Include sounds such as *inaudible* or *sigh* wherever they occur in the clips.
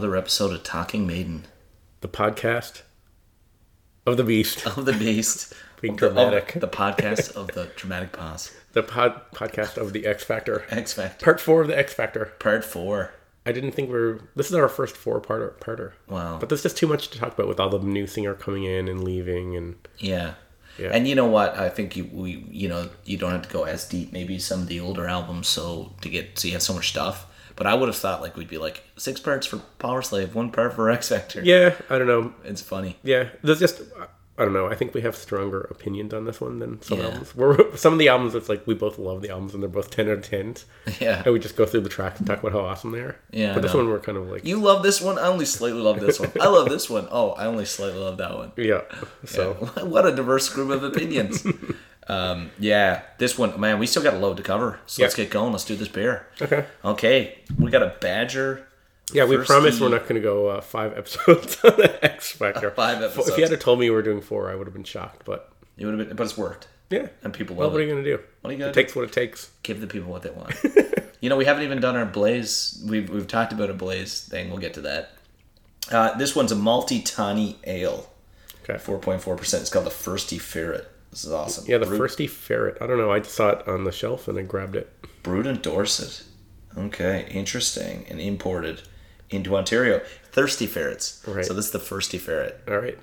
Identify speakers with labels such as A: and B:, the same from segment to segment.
A: another episode of Talking Maiden
B: The podcast of the beast. *laughs*
A: of the Beast. *laughs*
B: Being
A: of the, of
B: dramatic.
A: the podcast of the dramatic pause.
B: The pod podcast of the X Factor.
A: X Factor.
B: Part four of the X Factor.
A: Part four.
B: I didn't think we are This is our first four parter. parter.
A: Wow.
B: But there's just too much to talk about with all the new singer coming in and leaving, and
A: Yeah.
B: Yeah.
A: And you know what? I think you we you know you don't have to go as deep. Maybe some of the older albums, so to get so you have so much stuff. But I would have thought like we'd be like six parts for Powerslave, one part for X Factor.
B: yeah, I don't know.
A: It's funny.
B: Yeah, there's just I don't know. I think we have stronger opinions on this one than some
A: Yeah.
B: albums. We're, some of the albums, it's like we both love the albums and they're both ten out of tens,
A: Yeah.
B: and we just go through the tracks and talk about how awesome they are.
A: Yeah,
B: but this one we're kind of like
A: You love this one. I only slightly love this one. I love this one. Oh, I only slightly love that one. *laughs*
B: yeah. So *laughs*
A: what a diverse group of opinions. *laughs* um, yeah, this one, man, we still got a load to cover. So let's get going. Let's do this beer.
B: okay.
A: Okay, we got a Badger.
B: Yeah, we promise we're not going to go uh, five episodes *laughs* on the X Factor. *laughs*
A: Five episodes.
B: If you had told me we were doing four, I would have been shocked. But
A: It would have been, but it's worked,
B: yeah,
A: and people
B: well, what are you going to do?
A: What are you gonna
B: It
A: do?
B: takes what it takes.
A: Give the people what they want. *laughs* you know, we haven't even done our Blaze. We've we've talked about a Blaze thing. We'll get to that. Uh, this one's a malty tawny ale,
B: Okay.
A: four point four percent. It's called the Fursty Ferret. This is awesome.
B: Yeah, the
A: Brewed-
B: Fursty Ferret. I don't know. I saw it on the shelf and I grabbed it.
A: brewed in Dorset. Okay, interesting, and imported into Ontario. Thirsty ferrets.
B: Right.
A: So this is the Fursty Ferret.
B: All right.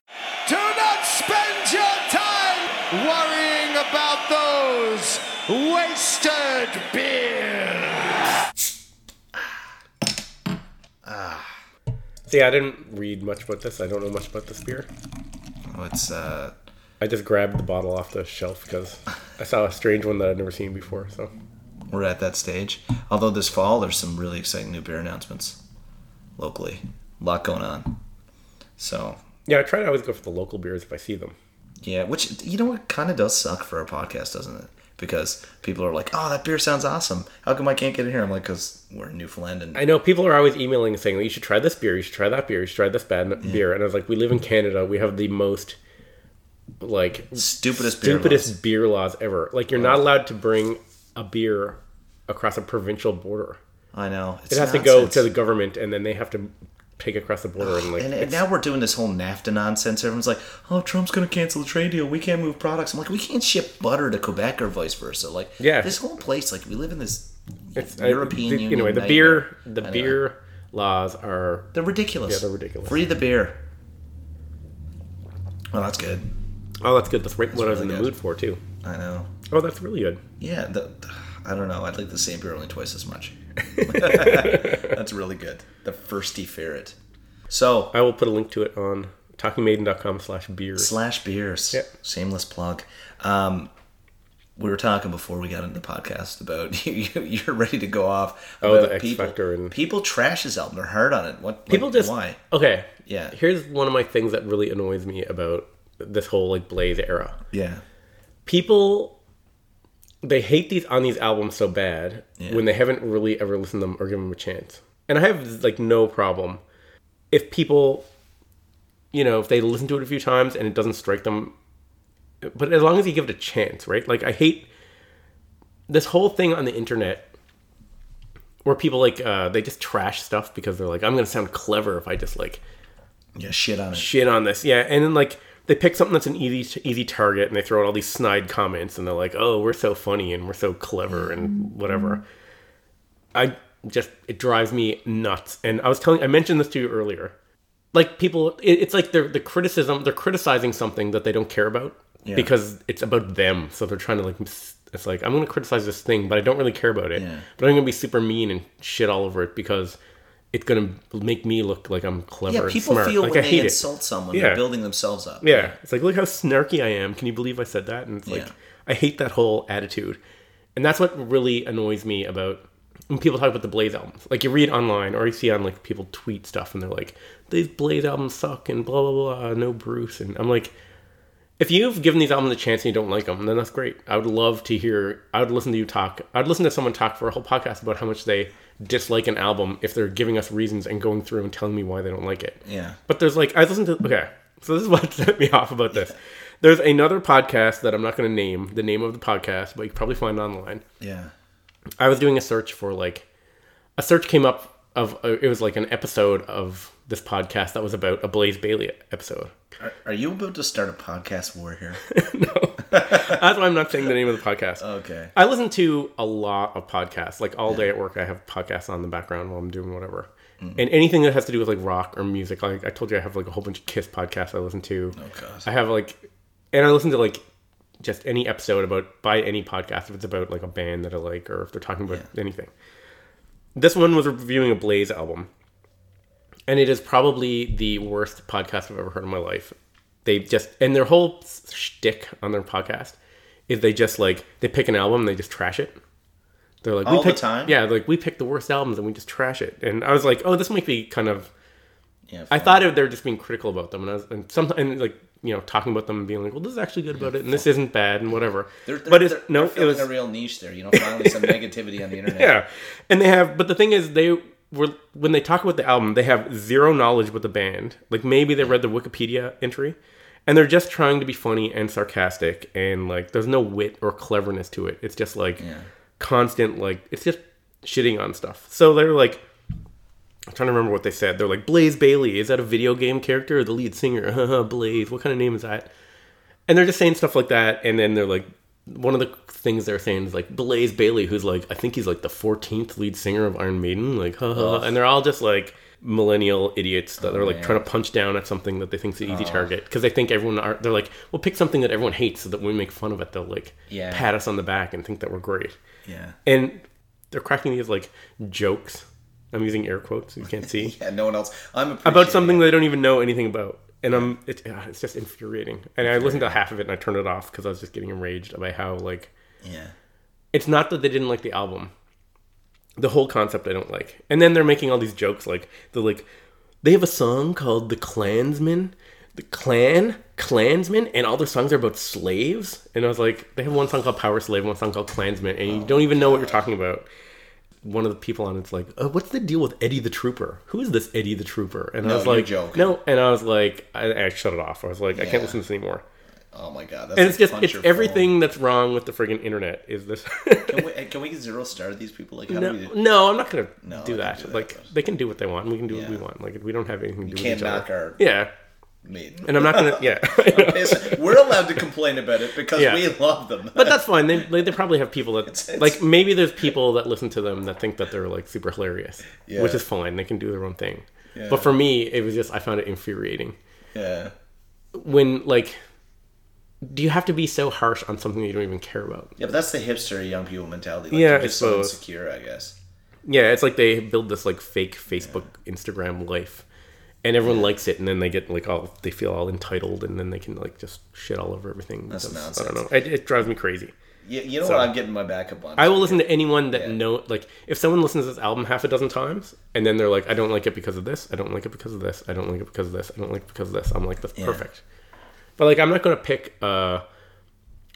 C: Do not spend your time worrying about those wasted beers. ah.
B: See, I didn't read much about this. I don't know much about this beer.
A: Oh, it's uh,
B: I just grabbed the bottle off the shelf because I saw a strange one that I'd never seen before. So
A: we're at that stage. Although this fall there's some really exciting new beer announcements locally. A lot going on. So
B: yeah, I try to always go for the local beers if I see them.
A: yeah, which you know what kind of does suck for a podcast, doesn't it? Because people are like, "Oh, that beer sounds awesome. How come I can't get it here?" I'm like, "Cause we're in Newfoundland and
B: I know people are always emailing saying, well, "You should try this beer. You should try that beer. You should try this bad beer." And I was like, "We live in Canada. We have the most like
A: stupidest beer
B: stupidest
A: laws.
B: beer laws ever. Like you're not allowed to bring a beer across a provincial border.
A: I know
B: It has to go to the government, and then they have to take across the border. And like,
A: And, and now we're doing this whole NAFTA nonsense. Everyone's like, "Oh, Trump's going to cancel the trade deal. We can't move products." I'm like, "We can't ship butter to Quebec or vice versa." Like,
B: Yeah.
A: this whole place, like, we live in this
B: it's I-
A: European
B: the,
A: Union.
B: Anyway, the beer, the beer laws are
A: they're ridiculous.
B: Yeah, they're ridiculous.
A: Free the beer. Well, that's good.
B: Oh, that's good. That's right what I was
A: really
B: in the
A: good.
B: mood for too.
A: I know.
B: Oh, that's really good.
A: Yeah, the, I don't know. I'd like the same beer only twice as much. *laughs* that's really good. The Fursty Ferret. So
B: I will put a link to it on talkingmaiden.com slash beers.
A: slash beers.
B: Yep.
A: Shameless plug. Um, we were talking before we got into the podcast about *laughs* you, you're ready to go off.
B: Oh, the X Factor and-
A: people trash his album. They're hard on it. What?
B: People
A: like,
B: just
A: why?
B: okay.
A: Yeah.
B: Here's one of my things that really annoys me about this whole like Blaze era.
A: Yeah.
B: People they hate these on these albums so bad
A: Yeah.
B: when they haven't really ever listened to them or given them a chance. And I have like no problem if people, you know, if they listen to it a few times and it doesn't strike them. But as long as you give it a chance, right? Like I hate this whole thing on the internet where people like uh, they just trash stuff because they're like, I'm gonna sound clever if I just like
A: Yeah. Shit on it.
B: shit on this. Yeah, and then like they pick something that's an easy easy target and they throw out all these snide comments and they're like, "Oh, we're so funny and we're so clever and mm-hmm. whatever." I just it drives me nuts. And I was telling I mentioned this to you earlier. Like people it, it's like they're the criticism they're criticizing something that they don't care about
A: Yeah.
B: because it's about them. So they're trying to like it's like I'm going to criticize this thing, but I don't really care about it.
A: Yeah.
B: But I'm going to be super mean and shit all over it because it's going to make me look like I'm clever
A: Yeah, people
B: smart.
A: feel
B: like
A: when
B: I
A: they
B: hate it.
A: insult someone,
B: Yeah.
A: they're building themselves up.
B: Yeah, it's like look how snarky I am. Can you believe I said that? And it's like
A: Yeah.
B: I hate that whole attitude, and that's what really annoys me about when people talk about the Blaze albums. Like you read online or you see on like people tweet stuff, and they're like, "These Blaze albums suck," and blah blah blah. Uh, no Bruce, and I'm like, if you've given these albums a chance and you don't like them, then that's great. I would love to hear. I would listen to you talk. I'd listen to someone talk for a whole podcast about how much they dislike an album if they're giving us reasons and going through and telling me why they don't like it.
A: Yeah.
B: But there's like I listened to okay, so this is what *laughs* set me off about this. There's another podcast that I'm not going to name the name of the podcast, but you can probably find it online.
A: Yeah.
B: I was doing a search for like a search came up of uh, it was like an episode of this podcast that was about a Blaze Bayley episode.
A: Are, are you about to start a podcast war here? *laughs* No.
B: That's why I'm not saying the name of the podcast.
A: Okay.
B: I listen to a lot of podcasts. Like all day at work, I have podcasts on the background while I'm doing whatever.
A: Mm-hmm.
B: And anything that has to do with like rock or music, like I told you, I have like a whole bunch of Kiss podcasts I listen to.
A: Oh, God.
B: I have like, and I listen to like just any episode about by any podcast if it's about like a band that I like or if they're talking about anything. This one was reviewing a Blaze album, and it is probably the worst podcast I've ever heard in my life. They just and their whole shtick on their podcast is they just like they pick an album and they just trash it. They're like
A: All
B: we
A: the
B: pick,
A: time?
B: yeah, like we pick the worst albums and we just trash it. And I was like, oh, this might be kind of
A: Yeah.
B: I thought it, they were just being critical about them, and I was and sometimes like you know talking about them and being like, well, this is actually good about it, and this isn't bad, and whatever.
A: They're, they're,
B: but it's
A: they're,
B: no,
A: they're
B: it was
A: a real niche there. You know, finally some *laughs* negativity on the internet.
B: yeah, and they have. But the thing is, they were when they talk about the album, they have zero knowledge about the band. Like maybe they read the Wikipedia entry, and they're just trying to be funny and sarcastic, and like there's no wit or cleverness to it. It's just like
A: Yeah.
B: constant, like it's just shitting on stuff. So they're like. I'm trying to remember what they said. They're like Blaze Bayley. Is that a video game character or the lead singer? *laughs* Blaze. What kind of name is that? And they're just saying stuff like that. And then they're like, one of the things they're saying is like Blaze Bayley, who's like, I think he's like the 14th lead singer of Iron Maiden. Like, haha. And they're all just like millennial idiots that are oh, like
A: man.
B: trying to punch down at something that they think's an easy target because they think everyone are. They're like, well, pick something that everyone hates so that when we make fun of it, they'll like
A: Yeah.
B: pat us on the back and think that we're great
A: Yeah.
B: and they're cracking these like jokes. I'm using air quotes. You can't see *laughs*
A: Yeah. No one else. I'm
B: about something
A: it.
B: they don't even know anything about, and I'm it's uh, it's just infuriating. And I listened to half of it and I turned it off because I was just getting enraged about how like
A: Yeah.
B: it's not that they didn't like the album. The whole concept I don't like. And then they're making all these jokes like they're like they have a song called The Clansman. The Clan Clansman and all their songs are about slaves. And I was like, they have one song called Powerslave, one song called Clansman, and you don't even know what you're talking about. One of the people on it's like, oh, what's the deal with Eddie the Trooper? Who is this Eddie the Trooper? And I was like,
A: joking.
B: no. And I was like, I, I shut it off. I was like, I can't listen to this anymore.
A: Oh my god. That's
B: And it's
A: like
B: just, it's
A: your phone.
B: everything that's wrong with the friggin' internet is this.
A: Can we, *laughs* can we zero star these people? Like, how
B: No,
A: do we
B: no, I'm not gonna
A: No,
B: do that.
A: do that,
B: Like
A: but-
B: they can do what they want. We can do what we want. Like we don't have anything to do
A: Can't
B: with each
A: knock
B: other.
A: our
B: Yeah,
A: maiden.
B: and I'm not gonna. Yeah, *laughs*
A: We're allowed to complain about it because
B: Yeah.
A: we love them.
B: but that's fine. They, they they probably have people that
A: it's-
B: like maybe there's people that listen to them that think that they're like super hilarious,
A: Yeah.
B: which is fine. They can do their own thing.
A: Yeah.
B: But for me, it was just I found it infuriating
A: yeah.
B: when like. Do you have to be so harsh on something you don't even care about?
A: Yeah, but that's the hipster young people mentality. Like,
B: Yeah,
A: they're
B: I
A: just so insecure, I guess.
B: Yeah, it's like they build this like fake Facebook, Instagram life, and everyone likes it, and then they get like all they feel all entitled, and then they can like just shit all over everything.
A: That's
B: because- I don't know. It, it drives me crazy.
A: You, you know
B: So-
A: what I'm getting my backup on?
B: I will listen to anyone that
A: Yeah.
B: know like if someone listens to this album half a dozen times and then they're like, I don't like it because of this, I don't like it because of this, I don't like it because of this, I don't like it because of this. I'm like, that's
A: Yeah.
B: perfect. But like I'm not gonna pick uh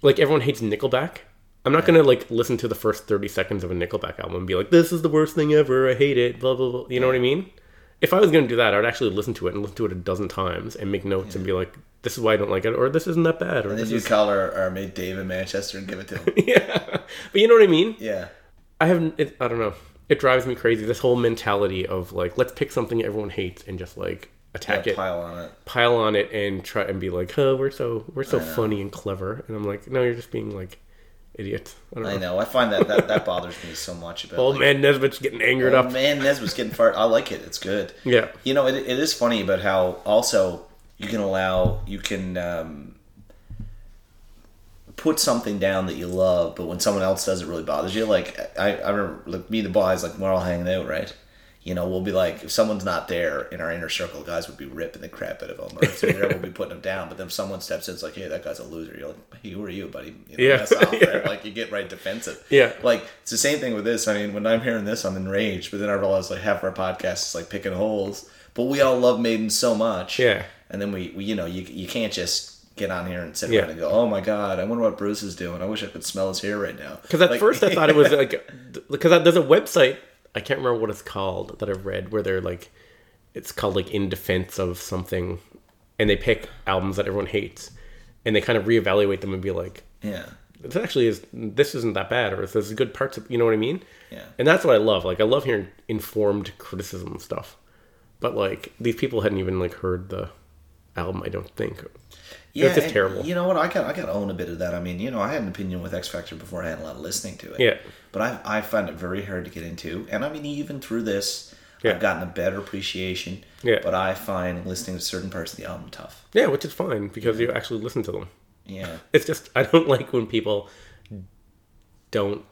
B: like everyone hates Nickelback. I'm not gonna like listen to the first thirty seconds of a Nickelback album and be like, This is the worst thing ever, I hate it, blah blah blah. You know what I mean? If I was gonna do that, I would actually listen to it and listen to it a dozen times and make notes and be like, This is why I don't like it, or this isn't that bad, or
A: And then
B: this
A: you
B: is
A: call our, our mate Dave in Manchester and give it to him. *laughs*
B: Yeah. But you know what I mean?
A: yeah.
B: I haven't. It, I don't know. It drives me crazy. This whole mentality of like, let's pick something everyone hates and just like attack
A: yeah
B: it, pile.
A: pile on it.
B: Pile on it, and try and be like, oh, we're so we're so funny and clever. And I'm like, no, you're just being like idiots. I don't know.
A: I know. I find that that, that bothers me so much about
B: Old
A: like,
B: man Nesbitt's getting angered
A: Oh,
B: up.
A: man, Nesbitt's getting far. I like it. It's good.
B: Yeah.
A: You know, it, it is funny about how also you can allow you can um, put something down that you love, but when someone else does, it really bothers you. Like I, I remember, like me and the boys, like we're all hanging out, right? You know, we'll be like, if someone's not there in our inner circle, guys would be ripping the crap out of them, or so we'll be putting them down. But then if someone steps in, it's like, hey, that guy's a loser. You're like, hey, who are you, buddy? You know,
B: Yeah.
A: mess off, right? Like you get right defensive.
B: Yeah.
A: Like it's the same thing with this. I mean, when I'm hearing this, I'm enraged. But then I realize like half of our podcast is like picking holes. But we all love Maiden so much.
B: Yeah.
A: And then we, we you know, you you can't just get on here and sit
B: Yeah.
A: around and go, oh my god, I wonder what Bruce is doing. I wish I could smell his hair right now.
B: Because at
A: Like-
B: first I thought it was like, *laughs* because there's a website I can't remember what it's called that I've read where they're like, it's called like in defense of something, and they pick albums that everyone hates, and they kind of reevaluate them and be like,
A: yeah.
B: this actually is this isn't that bad, or there's good parts of you know what I mean.
A: Yeah.
B: And that's what I love. Like I love hearing informed criticism stuff. But like these people hadn't even like heard the album. I don't think.
A: Yeah,
B: it's
A: and
B: terrible.
A: You know what? I got I got to own a bit of that. I mean, you know, I had an opinion with X Factor before I had a lot of listening to it.
B: Yeah.
A: But I I find it very hard to get into, and I mean, even through this,
B: Yeah.
A: I've gotten a better appreciation.
B: Yeah.
A: But I find listening to certain parts of the album tough.
B: Yeah, which is fine because you actually listen to them.
A: Yeah. *laughs*
B: It's just I don't *laughs* like when people don't.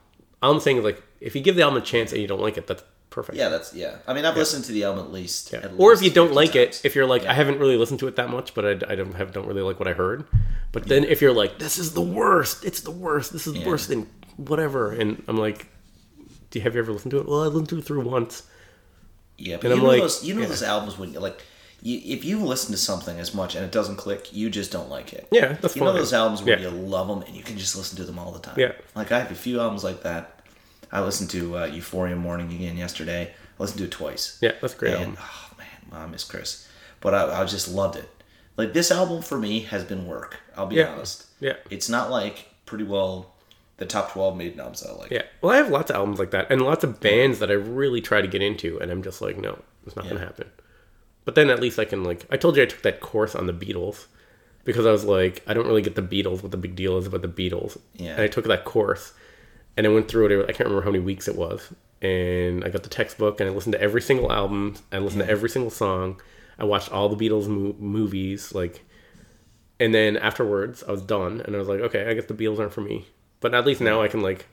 B: I'm saying like if you give the album a chance and you don't like it, that's perfect.
A: Yeah, that's yeah. I mean, I've listened to the album at least.
B: Yeah.
A: at
B: Or if you don't like
A: times.
B: it, if you're like,
A: Yeah.
B: I haven't really listened to it that much, but I, I don't have don't really like what I heard. But then if you're like, this is the worst, it's the worst, this is
A: Yeah.
B: worse than whatever, and I'm like, do you have you ever listened to it? Well, I listened to it through once.
A: Yeah, but
B: And
A: you
B: I'm
A: know
B: like-
A: those you know
B: yeah.
A: those albums when you like. You, if you listen to something as much and it doesn't click, you just don't like it.
B: Yeah, that's
A: you know those albums where
B: Yeah.
A: you love them and you can just listen to them all the time.
B: Yeah.
A: like I have a few albums like that. I listened to uh, Euphoria Morning again yesterday. I listened to it twice.
B: Yeah, that's great
A: And, oh man, I miss Chris, but I, I just loved it. Like this album for me has been work. I'll be
B: Yeah.
A: honest.
B: Yeah.
A: It's not like pretty well the top twelve Maiden albums I like.
B: Yeah. Well, I have lots of albums like that, and lots of bands that I really try to get into, and I'm just like, no, it's not
A: Yeah.
B: gonna happen. But then at least I can like, I told you I took that course on the Beatles because I was like, I don't really get the Beatles. What the big deal is about the Beatles.
A: Yeah.
B: And I took that course, and I went through it. I can't remember how many weeks it was, and I got the textbook, and I listened to every single album. I listened to every single song. I watched all the Beatles mo- movies, like, and then afterwards I was done, and I was like, okay, I guess the Beatles aren't for me. But at least now I can like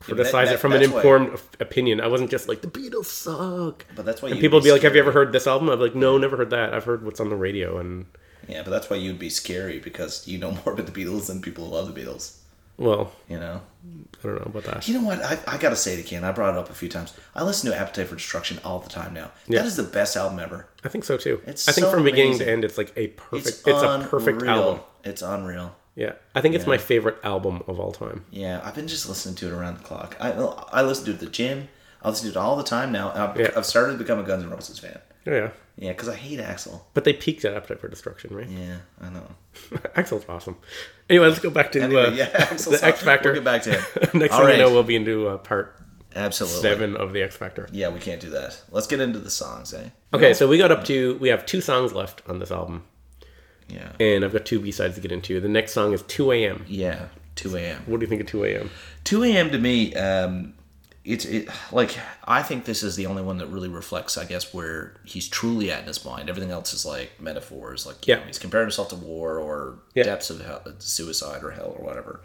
B: criticize it from an
A: that's why-
B: informed opinion. I wasn't just like the Beatles suck.
A: But that's why
B: And people would be like, "Have you ever heard this album?" I'm like, "No, never heard that. I've heard what's on the radio." And
A: Yeah, but that's why you'd be scary because you know *laughs* more about the Beatles than people who love the Beatles.
B: Well,
A: You know.
B: I don't know about that.
A: You know what? I, I gotta say it again. I brought it up a few times. I listen to Appetite for Destruction all the time now.
B: Yeah.
A: That is the best album ever.
B: I think so too.
A: It's
B: I think
A: so
B: from beginning to end, it's like a perfect.
A: It's,
B: It's, a perfect album.
A: It's unreal.
B: Yeah, I think it's my favorite album of all time.
A: Yeah, I've been just listening to it around the clock. I I listen to it at the gym. I listen to it all the time now. I've,
B: Yeah.
A: I've started to become a Guns N' Roses fan.
B: Oh, yeah,
A: Yeah, because I hate Axl.
B: but they peaked at Appetite for Destruction, right?
A: Yeah, I know. *laughs*
B: Axl's awesome. Anyway, let's go back to
A: Anyway,
B: uh,
A: yeah, Axl's
B: the X Factor.
A: We'll get back to him. *laughs*
B: Next
A: All
B: thing
A: right.
B: you know, we'll be into uh, part
A: Absolutely.
B: seven of the X Factor.
A: Yeah, we can't do that. Let's get into the songs, eh?
B: Okay, so we got up to we have two songs left on this album,
A: Yeah.
B: and I've got two B sides to get into. The next song is 2 a.m.
A: Yeah. 2 a.m.
B: What do you think of 2 a.m.?
A: 2 a.m. to me, um, it's it like I think this is the only one that really reflects, I guess, where he's truly at in his mind. Everything else is like metaphors, like
B: Yeah.
A: know, he's comparing himself to war or
B: Yeah.
A: depths of hell, suicide or hell or whatever.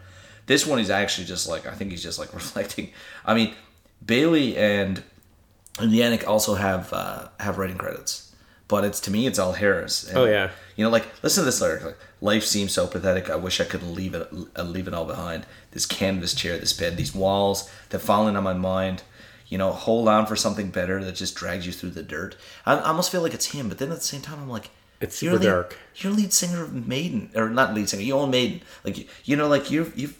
A: This one, he's actually just like I think he's just like *laughs* reflecting. I mean, Bayley and and Janick also have uh, have writing credits, but it's to me it's all Harris. And,
B: Oh, yeah.
A: you know, like listen to this lyric. Like, life seems so pathetic. I wish I could leave it, leave it all behind. This canvas chair, this bed, these walls that fall in on my mind. You know, hold on for something better that just drags you through the dirt. I, I almost feel like it's him, but then at the same time, I'm like,
B: It's
A: you're
B: super
A: lead-
B: dark.
A: You're lead singer of Maiden, or not lead singer. You own Maiden. Like you, you know, like you've you've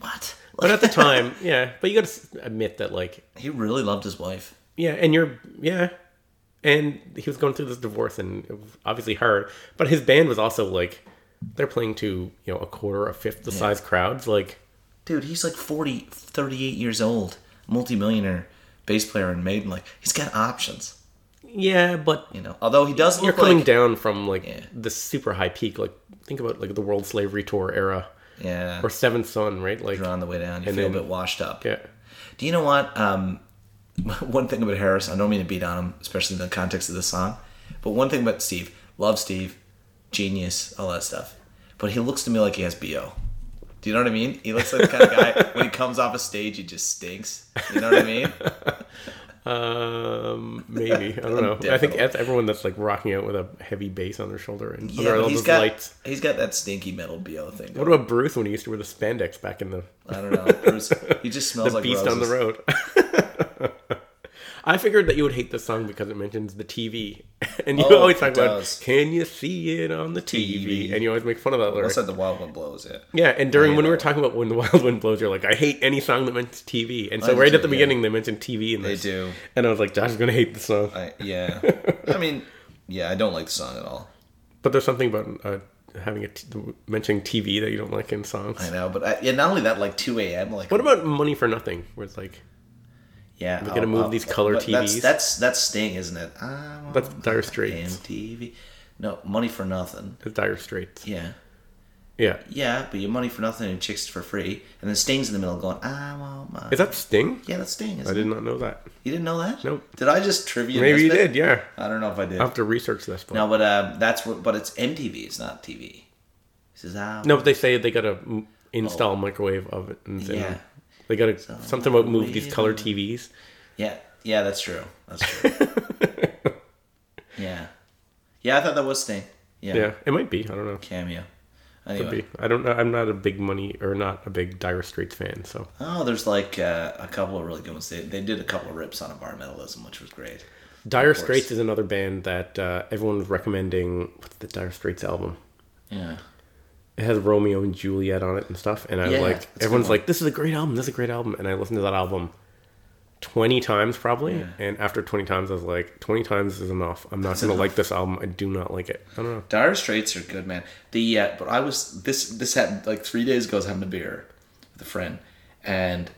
A: what? *laughs*
B: But at the time, yeah. But you got to admit that, like,
A: he really loved his wife.
B: yeah, and you're, yeah, and he was going through this divorce, and it obviously hard. But his band was also like, they're playing to you know a quarter, a fifth the size crowds. Like,
A: Dude, he's like 40, 38 years old, multimillionaire bass player in Maiden. Like he's got options.
B: yeah, but
A: You know, although he does
B: you're coming
A: like
B: down from like
A: Yeah.
B: the super high peak. Like, think about like the World Slavery Tour era
A: yeah,
B: or Seventh Son, right? Like,
A: you're on the way down. You
B: and
A: feel
B: then-
A: a bit washed up.
B: yeah,
A: Do you know what? Um, *laughs* one thing about Harris, I don't mean to beat on him, especially in the context of the song, but one thing about Steve, love Steve, genius, all that stuff. But he looks to me like he has BO. Do you know what I mean? He looks like the kind of guy *laughs* when he comes off a stage, he just stinks. You know what I mean? *laughs*
B: um, maybe I don't know. I think that's everyone that's like rocking out with a heavy bass on their shoulder and
A: Yeah,
B: under
A: but
B: all those
A: got
B: lights.
A: he's got that stinky metal BO thing.
B: What about Bruce when he used to wear the spandex back in the
A: I don't know. Bruce, he just smells
B: the
A: like
B: beast on the road. I figured that you would hate this song because it mentions the TV, *laughs* and you
A: Oh,
B: always talk about
A: does.
B: "Can you see it on the TV?"
A: TV.
B: and you always make fun of that lyric.
A: That? The wild wind blows. Yeah.
B: Yeah, and during when we were talking about when the *laughs* wild wind blows, you're like, I hate any song that mentions TV, and so
A: I
B: right
A: too,
B: at the
A: yeah.
B: beginning they mentioned TV in
A: They do.
B: and I was like, Josh is gonna hate the song.
A: I, yeah. *laughs* I mean, yeah, I don't like the song at all.
B: But there's something about uh, having a t- mentioning TV that you don't like in songs.
A: I know, but I, yeah, not only that, like two a.m. Like
B: What about Money for Nothing? Where it's like
A: yeah,
B: we're gonna move these color
A: but That's,
B: TVs?
A: that's that's Sting, isn't it? I want
B: That's Dire Straits.
A: MTV. No, money for nothing.
B: the Dire Straits.
A: Yeah,
B: Yeah.
A: yeah, but your money for nothing and chicks for free, and then Sting's in the middle going, I want my.
B: Is that Sting?
A: yeah, that's Sting.
B: I
A: Isn't
B: did
A: it?
B: not know that.
A: You didn't know that?
B: Nope.
A: Did I just trivia?
B: Maybe you
A: bit?
B: did. Yeah.
A: I don't know if I did.
B: I'll have to research this. But
A: No, but um, that's what. But it's MTV. It's not TV. He says, ah,
B: No, but they say they gotta m- install microwave ovens. and
A: Oh. Yeah.
B: They gotta something about move these color. TVs.
A: Yeah, yeah, that's true. That's true. *laughs* yeah, yeah, I thought that was Sting. Yeah,
B: Yeah, it might be. I don't know.
A: cameo.
B: Could
A: Anyway,
B: be. I don't know. I'm not a big money or not a big Dire Straits fan. So
A: oh, there's like uh, a couple of really good ones. They, they did a couple of rips on environmentalism, which was great.
B: Dire. Straits is another band that uh, everyone was recommending. What's the Dire Straits album?
A: Yeah,
B: It has Romeo and Juliet on it and stuff. And I
A: Yeah,
B: like
A: that's a good
B: everyone's like, "This is a great album. This is a great album." And I listened to that album twenty times probably.
A: Yeah.
B: And after twenty times, I was like, 20 times is enough. I'm not gonna
A: enough.
B: like this album. I do not like it. I don't know.
A: Dire Straits are good, man. The uh, but I was this this happened like three days ago. I was having a beer with a friend, and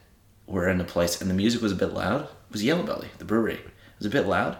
A: we're in a place, and the music was a bit loud. It was Yellow Belly, the brewery. It was a bit loud,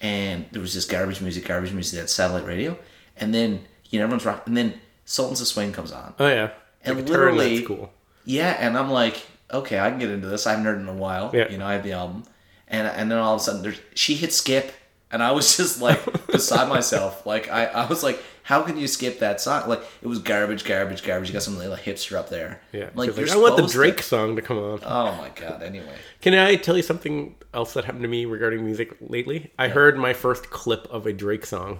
A: and there was just garbage music, garbage music. That satellite radio, and then you know everyone's rock, and then Sultans of Swing comes on.
B: Oh yeah,
A: And
B: in
A: literally-
B: that's cool.
A: Yeah, and I'm like, okay, I can get into this. I haven't heard it in a while.
B: Yeah.
A: You know, I have the album, and and then all of a sudden, there's, she hit skip, and I was *laughs* just like beside myself. Like I, I was like, how can you skip that song? Like it was garbage, garbage, garbage. You got some like hipster up there.
B: Yeah,
A: like,
B: like, I want the
A: supposed to-
B: Drake song to come on.
A: Oh my god. Anyway,
B: Can I tell you something else that happened to me regarding music lately? I heard my first clip of a Drake song,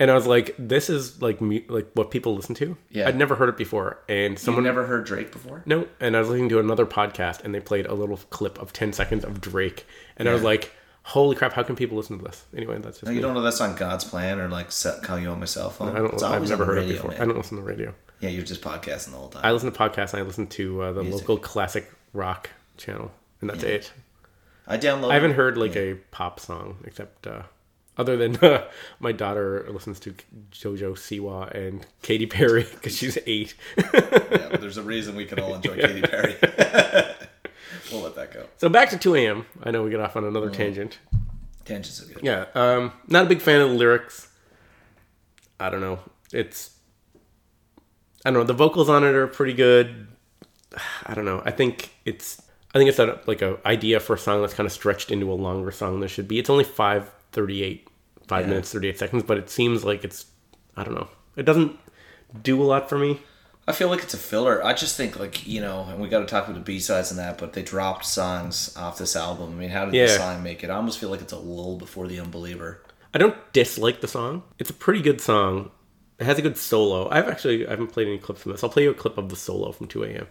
B: and I was like, "This is like mu- like what people listen to."
A: Yeah.
B: I'd never heard it before, and
A: you
B: someone
A: never heard Drake before?
B: no, and I was listening to another podcast, and they played a little clip of ten seconds of Drake, and I was like, "Holy crap! How can people listen to this?" Anyway, that's just
A: You
B: me.
A: don't know that's on God's plan or like set, call you on my cell phone.
B: I don't.
A: It's
B: I've
A: always
B: never
A: on the
B: heard it before.
A: man.
B: I don't listen to the radio.
A: Yeah, you're just podcasting the whole time.
B: I listen to podcasts. and I listen to uh, the
A: Music.
B: local classic rock channel, and that's it.
A: I download.
B: I haven't heard like a pop song except uh, other than *laughs* uh, my daughter listens to JoJo Siwa and Katy Perry because she's eight. *laughs*
A: Yeah, but there's a reason we can all enjoy Katy Perry. *laughs* we'll let that go.
B: so back to 2 a.m. I know we get off on another tangent.
A: Tangents are good.
B: Yeah, um, not a big fan of the lyrics. I don't know. It's I don't know. The vocals on it are pretty good. I don't know. I think it's I think it's a, like a idea for a song that's kind of stretched into a longer song than it should be. It's only five thirty eight, five
A: Yeah.
B: minutes thirty eight seconds, but it seems like it's I don't know. It doesn't do a lot for me.
A: I feel like it's a filler. I just think like you know, and we got to talk about the B sides and that, but they dropped songs off this album. I mean, how did
B: Yeah.
A: the song make it? I almost feel like it's a lull before the Unbeliever.
B: I don't dislike the song. It's a pretty good song. It has a good solo. I've actually I haven't played any clips from this. I'll play you a clip of the solo from 2 a.m.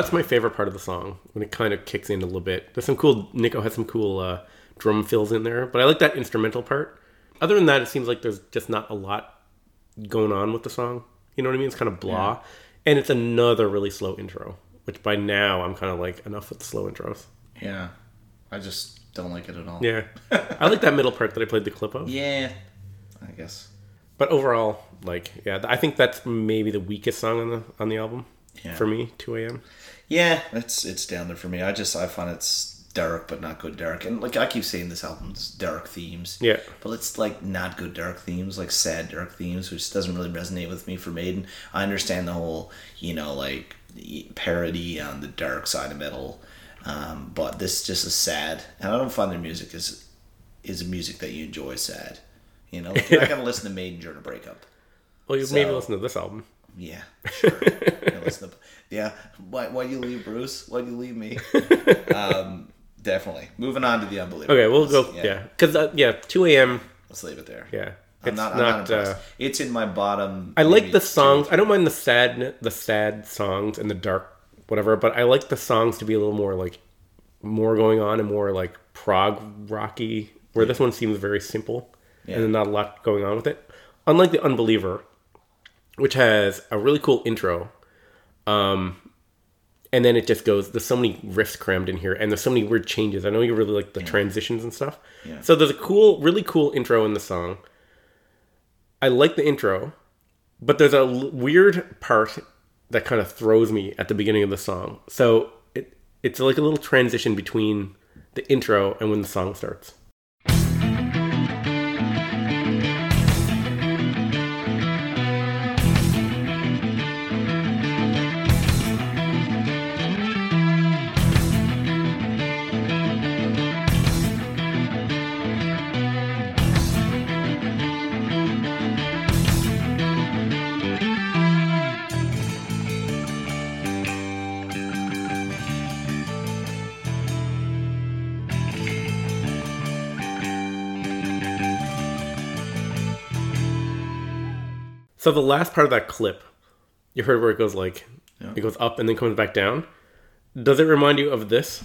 B: that's my favorite part of the song when it kind of kicks in a little bit. There's some cool. Nicko has some cool uh, drum fills in there, but I like that instrumental part. Other than that, it seems like there's just not a lot going on with the song. You know what I mean? It's kind of blah, and it's another really slow intro. Which by now I'm kind of like enough with the slow intros.
A: Yeah, I just don't like it at all.
B: Yeah, *laughs* I like that middle part that I played the clip of.
A: yeah, I guess.
B: But overall, like, yeah, I think that's maybe the weakest song on the on the album
A: Yeah.
B: for me. 2 a.m.
A: Yeah, it's it's down there for me. I just I find it's dark, but not good dark. And like I keep saying, this album's dark themes.
B: Yeah.
A: but it's like not good dark themes, like sad dark themes, which doesn't really resonate with me for Maiden. I understand the whole, you know, like parody on the dark side of metal, um, but this just is sad, and I don't find their music is is music that you enjoy sad. You know, like, you're not gonna listen to Maiden during a breakup.
B: Well, you maybe
A: So-
B: listen to this album.
A: Yeah, *laughs* sure. yeah, listen to, yeah. Why why you leave Bruce? Why you leave me? *laughs* um, definitely. Moving on to the unbelievable.
B: Okay, we'll go. Yeah, because uh, yeah, two a.m.
A: Let's leave it there.
B: Yeah,
A: I'm
B: it's
A: not, I'm
B: not.
A: not
B: uh,
A: it's in my bottom.
B: I like the songs. I don't mind the sad, the sad songs and the dark, whatever. But I like the songs to be a little more like more going on and more like prog rocky. Where this one seems very simple
A: Yeah.
B: and not a lot going on with it. Unlike the Unbeliever, which has a really cool intro, um, and then it just goes. There's so many riffs crammed in here, and there's so many weird changes. I know you really like the transitions and stuff.
A: Yeah.
B: So there's a cool, really cool intro in the song. I like the intro, but there's a l- weird part that kind of throws me at the beginning of the song. So it it's like a little transition between the intro and when the song starts. So the last part of that clip, you heard where it goes like it goes up and then comes back down. Does it remind you of this?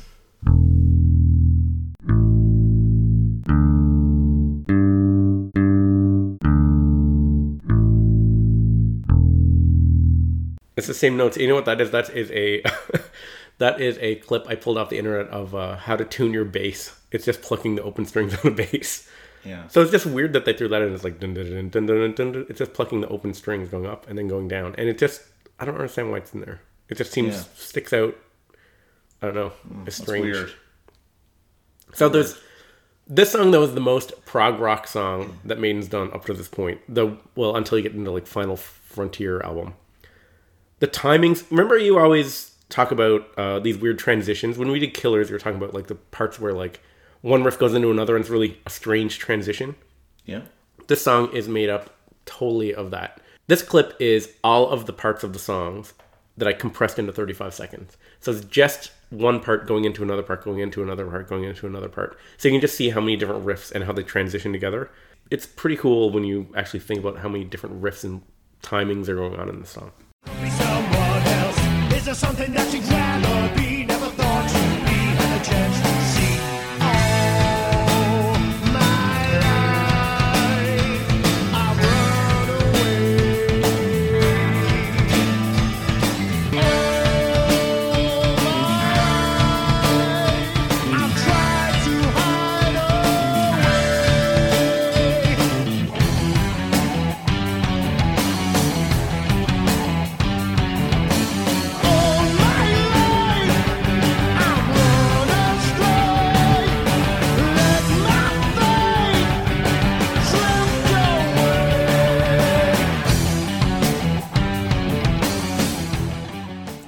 B: It's the same notes. You know what that is? That is a *laughs* that is a clip I pulled off the internet of uh, how to tune your bass. It's just plucking the open strings on the *laughs* bass.
A: Yeah.
B: So it's just weird that they threw that in. It's like dun, dun, dun, dun, dun, dun, dun, dun. it's just plucking the open strings going up and then going down, and it just I don't understand why it's in there. It just seems
A: Yeah.
B: sticks out. I don't know. It's
A: That's
B: strange.
A: weird.
B: So there's this song that was the most prog rock song that Maiden's done up to this point. The well until you get into like Final Frontier album. The timings. Remember, you always talk about uh, these weird transitions. When we did Killers, you were talking about like the parts where like one riff goes into another, and it's really a strange transition.
A: Yeah.
B: This song is made up totally of that. This clip is all of the parts of the songs that I compressed into 35 seconds. So it's just one part going into another part, going into another part, going into another part. So you can just see how many different riffs and how they transition together. It's pretty cool when you actually think about how many different riffs and timings are going on in the song.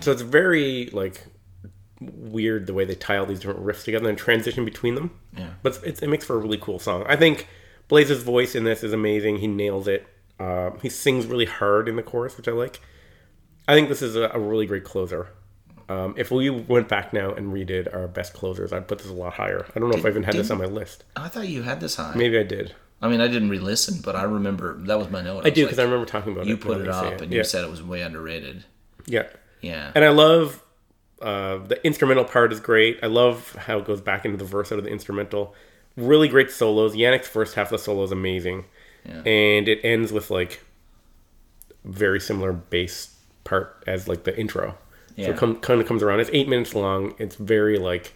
B: So it's very like weird the way they tie all these different riffs together and transition between them.
A: Yeah.
B: But it's, it makes for a really cool song. I think Blaze's voice in this is amazing. He nails it. Uh, he sings really hard in the chorus, which I like. I think this is a, a really great closer. Um, if we went back now and redid our best closers, I'd put this a lot higher. I don't know if I even had this on my list.
A: I thought you had this high.
B: Maybe I did.
A: I mean, I didn't re-listen, but I remember that was my note.
B: I do because
A: like,
B: I remember talking about
A: you
B: it.
A: put it
B: you
A: up and
B: yeah.
A: you said it was way underrated.
B: yeah.
A: Yeah.
B: And I love uh, the instrumental part is great. I love how it goes back into the verse out of the instrumental. Really great solos. Janick's first half of the solo is amazing,
A: Yeah.
B: and it ends with like very similar bass part as like the intro. So it come, kind of comes around. It's eight minutes long. It's very like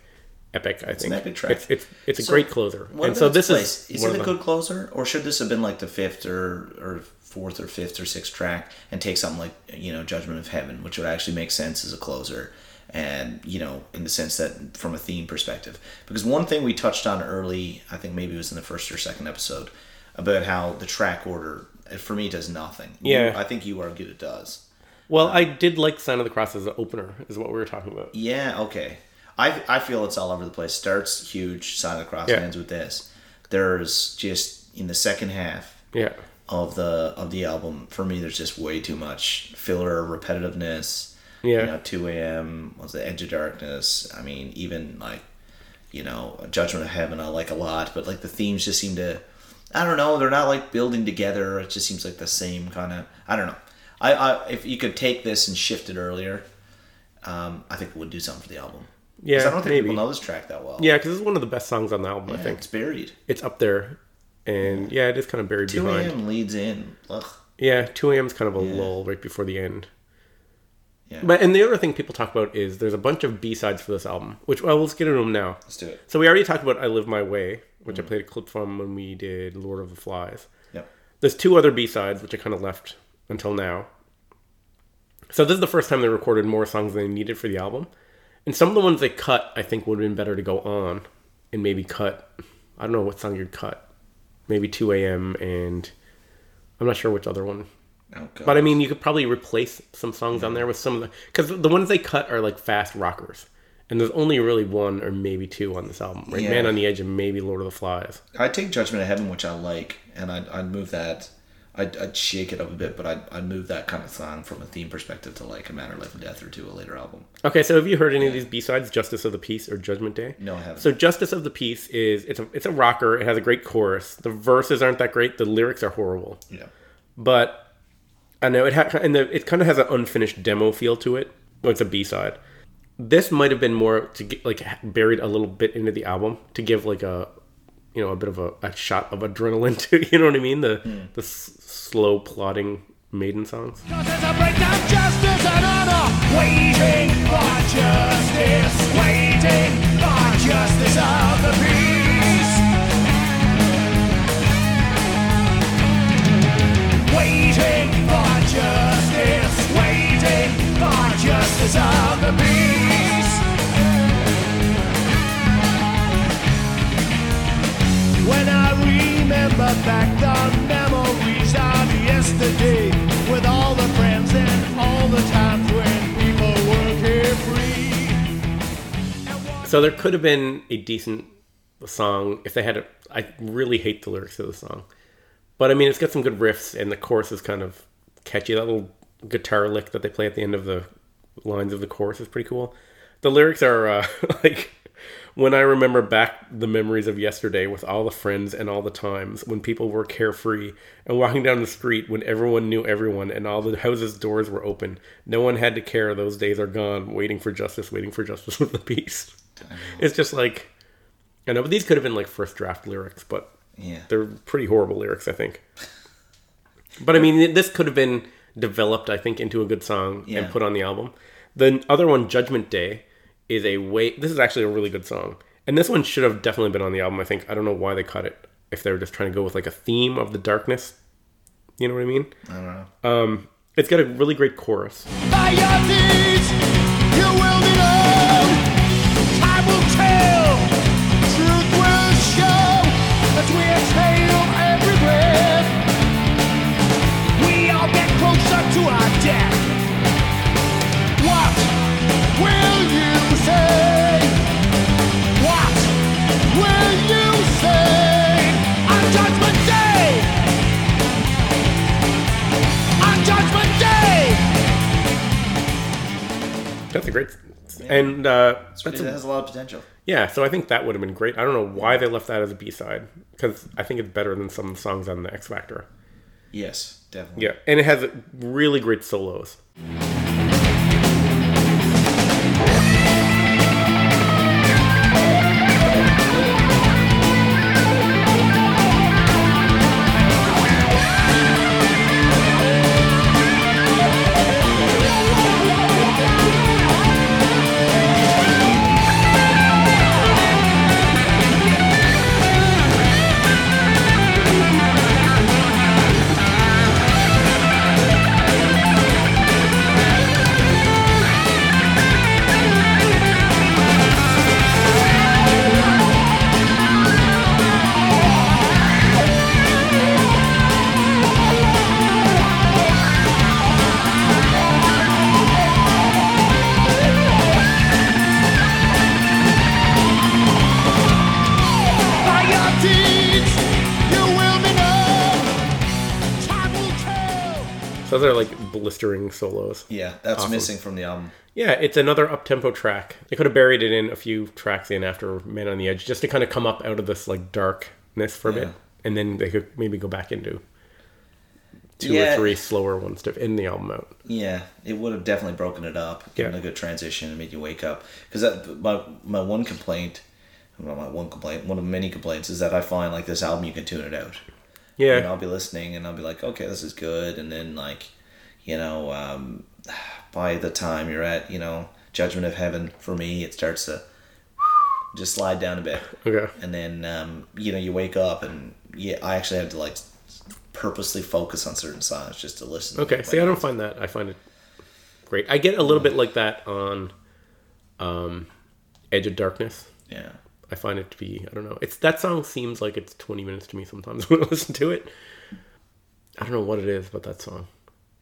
B: epic. I think
A: an epic track.
B: It's it's, it's a
A: So,
B: great closer. And so this
A: its
B: is
A: is it a good closer, or should this have been like the fifth or or fourth or fifth or sixth track and take something like you know Judgment of Heaven, which would actually make sense as a closer, and you know in the sense that from a theme perspective, because one thing we touched on early, I think maybe it was in the first or second episode, about how the track order for me does nothing. You-
B: Yeah.
A: I think you argued it does.
B: Well, uh, I did like Sign of the Cross as an opener, is what we were talking about.
A: Yeah, okay. I I feel it's all over the place. Starts huge, Sign of the Cross
B: Yeah.
A: ends with this. There's just in the second half,
B: Yeah.
A: Of the of the album. For me, there's just way too much filler, repetitiveness.
B: Yeah.
A: You know, two a.m. was the Edge of Darkness. I mean, even like, you know, Judgment of Heaven. I like a lot, but like the themes just seem to. I don't know. They're not like building together. It just seems like the same kind of. I don't know. I, I if you could take this and shift it earlier, um, I think it would do something for the album
B: Yeah,
A: I don't think
B: maybe.
A: people know this track that well.
B: Yeah, because it's one of the best songs on the album. I think
A: it's buried.
B: it's up there, and yeah, it is kind of buried
A: 2
B: behind.
A: a.m. leads in. Ugh.
B: Yeah, 2 a.m. is kind of a
A: Yeah.
B: lull right before the end.
A: Yeah.
B: But and the other thing people talk about is there's a bunch of B sides for this album, which well let's get into them now.
A: Let's do it.
B: So we already talked about "I Live My Way," which
A: Mm.
B: I played a clip from when we did "Lord of the Flies."
A: Yep.
B: There's two other B sides which I kind of left until now. So this is the first time they recorded more songs than they needed for the album, and some of the ones they cut I think would have been better to go on, and maybe cut. I don't know what song you'd cut. Maybe 2 a.m. and I'm not sure which other one.
A: Oh,
B: But I mean, you could probably replace some songs on there with some of the because the ones they cut are like fast rockers, and there's only really one or maybe two on this album, right?
A: Yeah.
B: Man on the Edge and maybe Lord of the Flies.
A: I'd take Judgment of Heaven, which I like, and I'd, I'd move that. I'd, I'd shake it up a bit, but I'd, I'd move that kind of song from a theme perspective to like a Matter of Life and Death or to a later album.
B: Okay, so have you heard any of these B sides, Justice of the Peace or Judgment Day?
A: No, I haven't.
B: So Justice of the Peace is it's a it's a rocker. It has a great chorus. The verses aren't that great. The lyrics are horrible.
A: Yeah.
B: but I know it ha- and the, it kind of has an unfinished demo feel to it. Well, it's a B side. This might have been more to get like buried a little bit into the album to give like a you know a bit of a, a shot of adrenaline *laughs* to you know what I mean the hmm. the s- slow plodding maiden songs.
D: Cause there's a breakdown, justice and honor. Waiting for justice. Waiting for justice of the peace. Waiting for justice. Waiting for justice of the peace. When I remember back the memories of yesterday with all the friends and all the times when people were carefree.
B: So there could have been a decent song if they had. A, I really hate the lyrics of the song, but I mean it's got some good riffs and the chorus is kind of catchy. That little guitar lick that they play at the end of the lines of the chorus is pretty cool. The lyrics are uh, *laughs* like when I remember back the memories of yesterday with all the friends and all the times when people were carefree and walking down the street when everyone knew everyone and all the houses' doors were open. No one had to care. Those days are gone. Waiting for justice, waiting for justice *laughs* with the peace. It's just like I know, but these could have been like first draft lyrics, but
A: Yeah.
B: they're pretty horrible lyrics, I think. But I mean, this could have been developed, I think, into a good song
A: Yeah.
B: and put on the album. The other one, Judgment Day, is a way. This is actually a really good song, and this one should have definitely been on the album. I think. I don't know why they cut it. If they were just trying to go with like a theme of the darkness, you know what I mean?
A: I don't know.
B: Um, it's got a really great chorus. A great, and uh,
A: It has a lot of potential.
B: yeah. So I think that would have been great. I don't know why they left that as a B side because I think it's better than some songs on the X Factor.
A: Yes, definitely.
B: Yeah, and it has really great solos. Blistering solos.
A: Yeah, that's
B: Awesome.
A: missing from the album.
B: Yeah, it's another up tempo track. They could have buried it in a few tracks in after Man on the Edge just to kind of come up out of this like darkness for a bit. And then they could maybe go back into two
A: Yeah.
B: or three slower ones to end the album out.
A: Yeah, it would have definitely broken it up, given
B: Yeah.
A: a good transition, and made you wake up. Because my my one complaint, well, my one complaint, one of many complaints, is that I find like this album you can tune it out.
B: Yeah.
A: And I'll be listening, and I'll be like, okay, this is good, and then like, you know, um, by the time you're at you know Judgment of Heaven, for me, it starts to just slide down a bit.
B: Okay.
A: and then um, you know you wake up and yeah i actually have to like purposely focus on certain songs just to listen
B: Okay. See, I don't find that. I find it great. I get a little bit like that on um, Edge of Darkness.
A: yeah
B: I find it to be I don't know. It's that song seems like it's 20 minutes to me sometimes *laughs* when I listen to it. I don't know what it is about that song.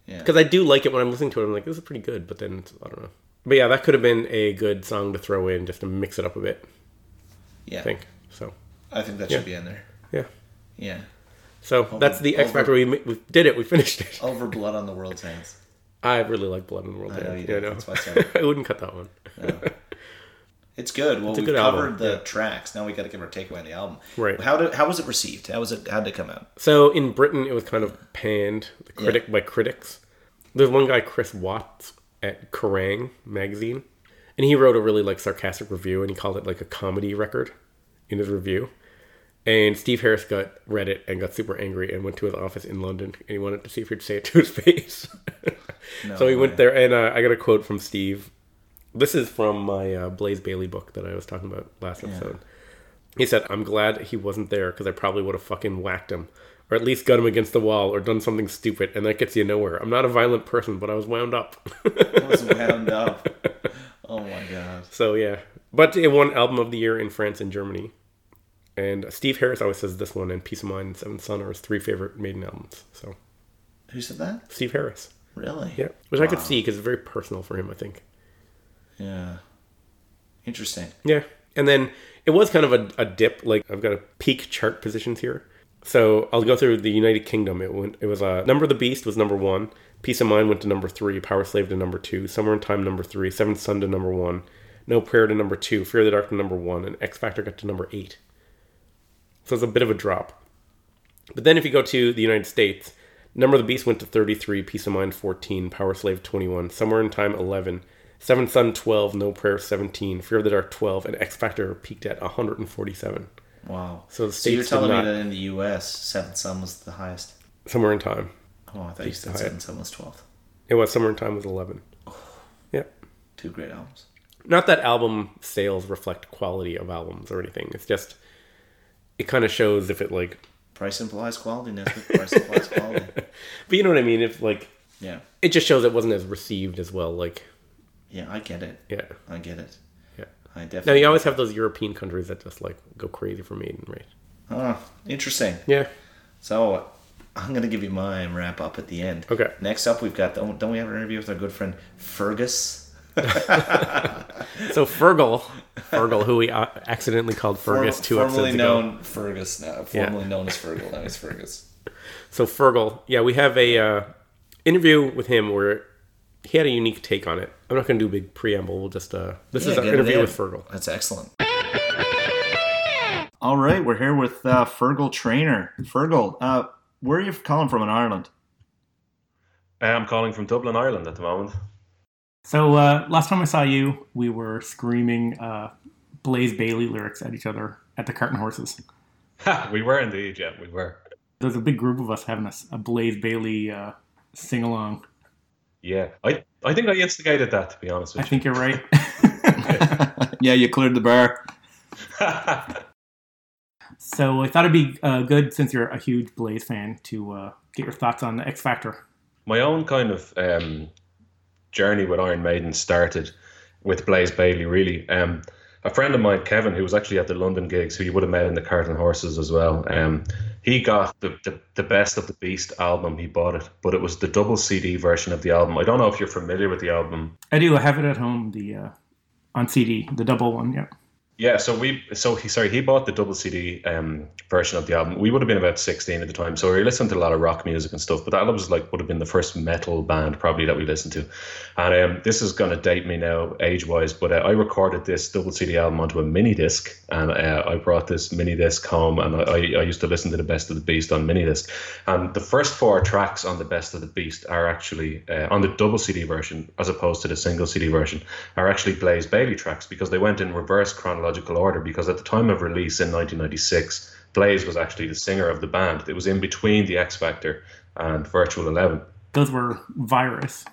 A: Yeah
B: Because I do like it when I'm listening to it. I'm like, this is pretty good. But then it's, I don't know. But yeah, that could have been a good song to throw in just to mix it up a bit.
A: yeah
B: I think so.
A: i think that
B: Yeah.
A: should be in there
B: Yeah.
A: yeah
B: So that's the X Factor. We, we did it. We finished it.
A: over blood on the world's hands
B: I really like Blood in the World.
A: I know
B: Hand.
A: you
B: Yeah,
A: do.
B: no.
A: That's why I. *laughs*
B: I wouldn't cut that one.
A: It's good well
B: a
A: we've
B: good
A: covered
B: album,
A: the
B: yeah.
A: tracks now we got to give our takeaway on the album
B: Right.
A: how did how was it received how was it how did it come out
B: So in Britain, it was kind of panned the critic by critics. There's one guy, Chris Watts, at Kerrang magazine, and he wrote a really like sarcastic review, and he called it like a comedy record in his review. And Steve Harris got read it and got super angry and went to his office in London, and he wanted to see if he'd say it to his *laughs* face. so he
A: way.
B: went there, and uh, I got a quote from Steve. This is from my uh, Blaze Bayley book that I was talking about last episode. He said, I'm glad he wasn't there because I probably would have fucking whacked him. Or at least got him against the wall or done something stupid, and that gets you nowhere. I'm not a violent person, but I was wound up.
A: it was *laughs* wound up oh my god
B: so, yeah. But it won Album of the Year in France and Germany. And Steve Harris always says this one and Piece of Mind and Seventh Son are his three favorite Maiden albums. So,
A: who said that
B: Steve Harris.
A: really
B: Yeah. Which I could see because it's very personal for him, I think.
A: Yeah interesting
B: Yeah. And then it was kind of a, a dip. Like I've got a peak chart positions here. So I'll go through the United Kingdom. It went. It was uh, Number of the Beast was number one. Piece of Mind went to number three. Powerslave to number two. Somewhere in Time number three. Seventh Son to number one. No Prayer to number two. Fear the Dark to number one. And X Factor got to number eight. So it's a bit of a drop. But then if you go to the United States, Number of the Beast went to 33, Piece of Mind 14, Powerslave 21, Somewhere in Time 11, Seventh Son 12, No Prayer 17, Fear of the Dark 12, and X Factor peaked at 147.
A: wow
B: So the
A: so you're telling
B: not-
A: me that in the us seventh son was the highest
B: Somewhere in Time.
A: oh i thought you said seventh son was 12th
B: It was Somewhere in Time was 11. Yeah.
A: two great albums
B: Not that album sales reflect quality of albums or anything. It's just, it kind of shows if it like,
A: price implies quality Nesbitt. price implies quality *laughs*
B: but you know what I mean? If like,
A: yeah
B: it just shows it wasn't as received as well. Like,
A: Yeah, I get it.
B: yeah.
A: I get it.
B: Yeah.
A: I definitely.
B: Now you always have those European countries that just like go crazy for Maiden, right?
A: Oh, interesting.
B: Yeah.
A: So I'm gonna give you my wrap up at the end.
B: Okay.
A: Next up, we've got don't, don't we have an interview with our good friend Fergus? *laughs*
B: So Fergal, Fergal, who we uh, accidentally called Fergus
A: Form-
B: two
A: formerly
B: episodes ago.
A: known Fergus now,
B: Yeah.
A: formerly known as Fergal. Now he's Fergus.
B: So Fergal, yeah, we have a uh, interview with him where he had a unique take on it. I'm not going to do a big preamble. We'll just uh, this
A: Yeah,
B: is our interview with Fergal.
A: That's excellent. All right, we're here with uh, Fergal Trainer. Fergal, uh, where are you calling from in Ireland?
E: I'm calling from Dublin, Ireland at the moment.
F: So uh, last time I saw you, we were screaming uh, Blaze Bayley lyrics at each other at the Cart and Horses.
E: we were indeed, yeah, we were.
F: There's a big group of us having a Blaze Bayley uh, sing along.
E: Yeah, I, I think I instigated that, to be honest with you.
F: I think you're right. *laughs*
A: yeah, you cleared the bar. *laughs*
F: so I thought it'd be uh, good, since you're a huge Blaze fan, to uh, get your thoughts on the X Factor.
E: My own kind of um, journey with Iron Maiden started with Blaze Bayley, really. Um, a friend of mine, Kevin, who was actually at the London gigs, who you would have met in the Cart and Horses as well, um, he got the, the, the Best of the Beast album. He bought it, but it was the double CD version of the album. I don't know if you're familiar with the album.
F: I do. I have it at home. The uh, on CD, the double one. Yeah.
E: Yeah, so we so he sorry he bought the double CD um, version of the album. We would have been about sixteen at the time, so we listening to a lot of rock music and stuff. But that was like would have been the first metal band probably that we listened to. And um, this is going to date me now age wise, but uh, I recorded this double CD album onto a mini disc, and uh, I brought this mini disc home, and I, I used to listen to the Best of the Beast on mini disc. And the first four tracks on the Best of the Beast are actually uh, on the double CD version, as opposed to the single CD version, are actually Blaze Bayley tracks because they went in reverse chronological order. Because at the time of release in 1996, Blaze was actually the singer of the band. It was in between the X Factor and Virtual Eleven.
F: Those were Virus.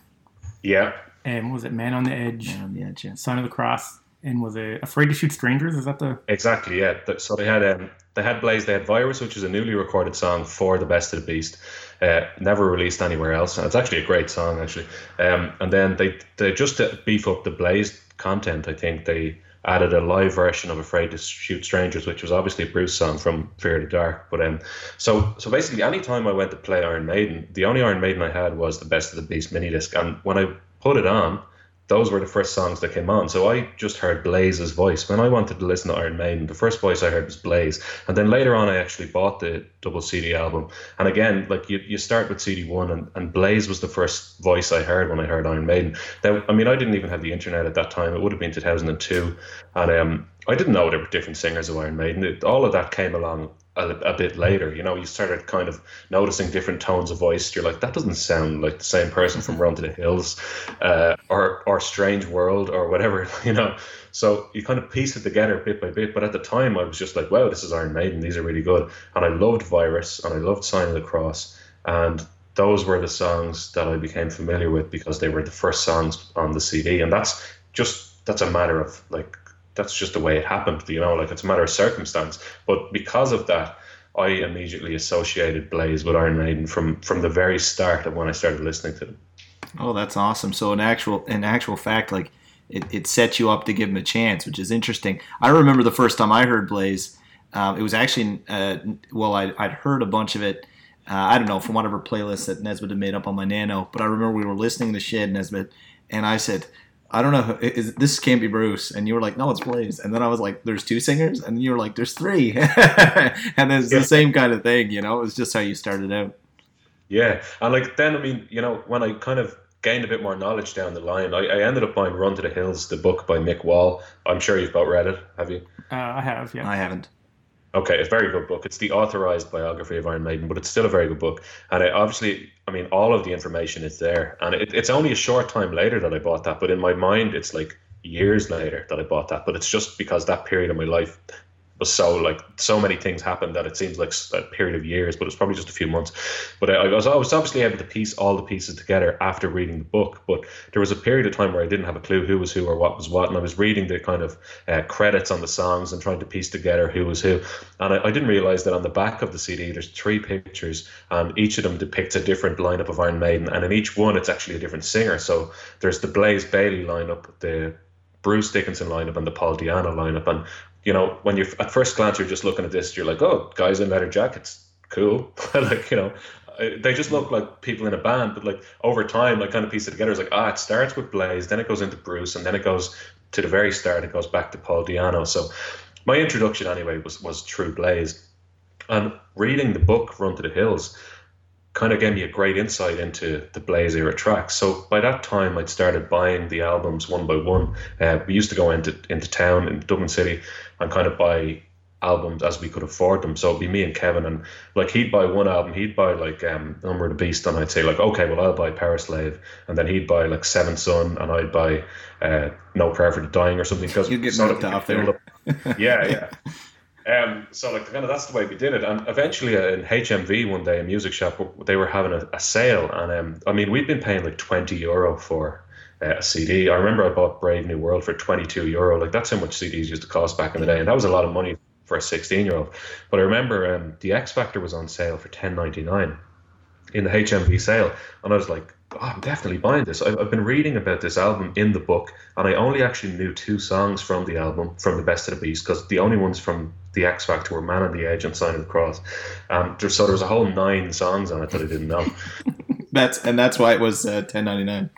E: Yeah,
F: And was it Man on the Edge, Man
A: On the edge, yeah.
F: Sign of the Cross, and was it Afraid to Shoot Strangers? Is that the
E: Exactly, yeah. So they had um, they had Blaze, they had Virus, which is a newly recorded song for the Best of the Beast, uh, never released anywhere else. And it's actually a great song, actually. Um, and then they they just to beef up the Blaze content, I think they added a live version of Afraid to Shoot Strangers, which was obviously a Bruce song from Fear the Dark. But um, so so basically, any time I went to play Iron Maiden, the only Iron Maiden I had was the Best of the Beast mini disc, and when I put it on those were the first songs that came on. So I just heard Blaze's voice. When I wanted to listen to Iron Maiden, the first voice I heard was Blaze. And then later on, I actually bought the double CD album. And again, like you, you start with CD one, and, and Blaze was the first voice I heard when I heard Iron Maiden. Now, I mean, I didn't even have the internet at that time. It would have been 2002. And um, I didn't know there were different singers of Iron Maiden. It, all of that came along a, a bit later. You know, you started kind of noticing different tones of voice. You're like, that doesn't sound like the same person from Run to the Hills, uh, or or Strange World, or whatever. *laughs* You know, so you kind of piece it together bit by bit. But at the time, I was just like, wow, this is Iron Maiden. These are really good. And I loved Virus, and I loved Sign of the Cross, and those were the songs that I became familiar with because they were the first songs on the CD. And that's just that's a matter of like that's just the way it happened, you know, like it's a matter of circumstance. But because of that, I immediately associated Blaze with Iron Maiden from from the very start of when I started listening to them.
A: Oh, that's awesome. So in actual in actual fact, like it, it set you up to give him a chance, which is interesting. I remember the first time I heard Blaze. Um, it was actually uh, well, I, I'd heard a bunch of it. Uh, I don't know from whatever playlist that Nesbitt had made up on my Nano, but I remember we were listening to shit Nesbitt, and I said, "I don't know, who- is, this can't be Bruce," and you were like, "No, it's Blaze," and then I was like, "There's two singers," and you were like, "There's three," *laughs* and it's
E: Yeah.
A: the same kind of thing, you know. It was just how you started out.
E: Yeah, and like then I mean, you know, when I kind of gained a bit more knowledge down the line, I, I ended up buying Run to the Hills, the book by Mick Wall. I'm sure you've both read it, have you?
F: uh, I have, yeah.
A: I haven't.
E: Okay, it's a very good book. It's the authorized biography of Iron Maiden, but it's still a very good book. And it, obviously, I mean, all of the information is there. And it, it's only a short time later that I bought that, but in my mind, it's like years later that I bought that. But it's just because that period of my life was so like so many things happened that it seems like a period of years, but it's probably just a few months. But I, I was I was obviously able to piece all the pieces together after reading the book. But there was a period of time where I didn't have a clue who was who or what was what, and I was reading the kind of uh, credits on the songs and trying to piece together who was who. And I, I didn't realize that on the back of the CD there's three pictures, and each of them depicts a different lineup of Iron Maiden, and in each one it's actually a different singer. So there's the Blaze Bayley lineup, the Bruce Dickinson lineup and the Paul Di'Anno lineup. And, you know, when you're at first glance, you're just looking at this, you're like, oh, guys in leather jackets, cool. *laughs* like, you know, uh, they just look like people in a band. But like over time, I kind of piece it together. It's like, ah, it starts with Blaze, then it goes into Bruce, and then it goes to the very start, it goes back to Paul Di'Anno. So my introduction, anyway, was, was through Blaze. And reading the book, Run to the Hills, kind of gave me a great insight into the Blaze era tracks. So by that time, I'd started buying the albums one by one. Uh, we used to go into into town in Dublin City and kind of buy albums as we could afford them. So it'd be me and Kevin, and like he'd buy one album, he'd buy like um, Number of the Beast, and I'd say like, okay, well I'll buy Powerslave, and then he'd buy like Seven Son, and I'd buy uh, No Prayer for the Dying or something because
A: You'd get
E: so
A: knocked
E: could
A: off there. *laughs*
E: yeah, yeah. Um, so like kind of that's the way we did it, and eventually uh, in HMV one day, a music shop, they were having a, a sale, and um, I mean we'd been paying like twenty euro for a CD. I remember I bought Brave New World for twenty two euro. Like that's how much CDs used to cost back in the day, and that was a lot of money for a sixteen year old. But I remember um, the X Factor was on sale for ten ninety nine in the HMV sale, and I was like, oh, I'm definitely buying this. I've, I've been reading about this album in the book, and I only actually knew two songs from the album, from the Best of the Beast, because the only ones from the X Factor were Man on the Edge and Sign of the Cross. Um, there, so there was a whole nine songs on it that I didn't know. *laughs*
A: That's and that's why it was uh, ten ninety nine.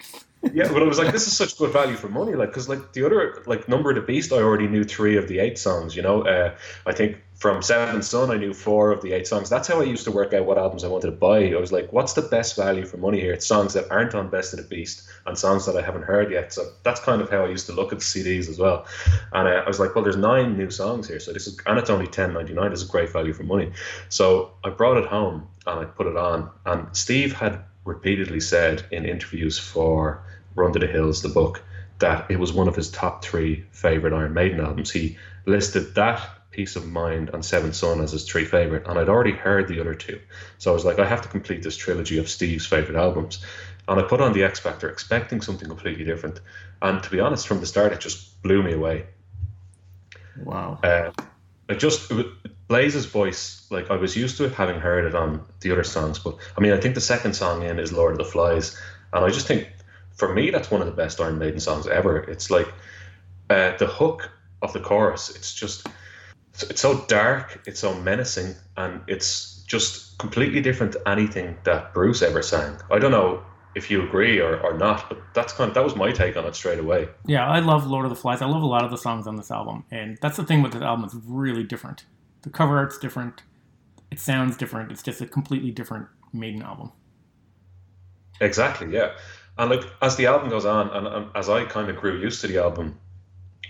E: Yeah, but I was like, this is such good value for money. Like, because like the other like Number of the Beast, I already knew three of the eight songs. You know, uh, I think from Seven Son, I knew four of the eight songs. That's how I used to work out what albums I wanted to buy. I was like, what's the best value for money here? It's songs that aren't on Best of the Beast and songs that I haven't heard yet. So that's kind of how I used to look at the CDs as well. And uh, I was like, well, there's nine new songs here, so this is and it's only ten ninety nine. This is great value for money. So I brought it home and I put it on. And Steve had repeatedly said in interviews for Run to the Hills, the book, that it was one of his top three favorite Iron Maiden albums. He listed that Piece of Mind and Seventh Son as his three favorite, and I'd already heard the other two. So I was like, I have to complete this trilogy of Steve's favorite albums. And I put on the X Factor expecting something completely different. And to be honest, from the start, it just blew me away.
A: Wow.
E: Uh, it just it, was- Blaze's voice, like I was used to it having heard it on the other songs, but I mean, I think the second song in is Lord of the Flies, and I just think for me that's one of the best Iron Maiden songs ever. It's like uh, the hook of the chorus. It's just it's so dark, it's so menacing, and it's just completely different to anything that Bruce ever sang. I don't know if you agree or, or not, but that's kind of that was my take on it straight away.
F: Yeah, I love Lord of the Flies. I love a lot of the songs on this album, and that's the thing with this album. It's really different. The cover art's different. It sounds different. It's just a completely different Maiden album.
E: Exactly, yeah. And like as the album goes on, and, and as I kind of grew used to the album,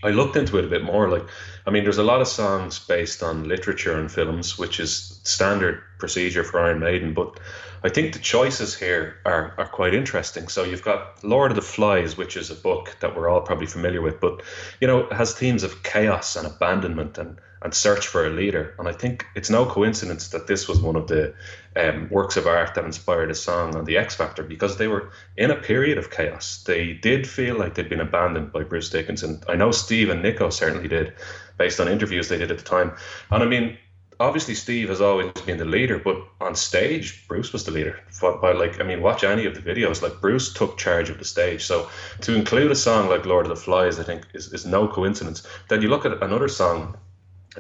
E: I looked into it a bit more. Like, I mean, there's a lot of songs based on literature and films, which is standard procedure for Iron Maiden. But I think the choices here are are quite interesting. So you've got Lord of the Flies, which is a book that we're all probably familiar with, but you know, has themes of chaos and abandonment and and search for a leader. And I think it's no coincidence that this was one of the um, works of art that inspired a song on the X Factor because they were in a period of chaos. They did feel like they'd been abandoned by Bruce Dickinson. I know Steve and Nicko certainly did, based on interviews they did at the time. And I mean, obviously Steve has always been the leader, but on stage, Bruce was the leader. By like, I mean, watch any of the videos. Like Bruce took charge of the stage. So to include a song like Lord of the Flies, I think is, is no coincidence. Then you look at another song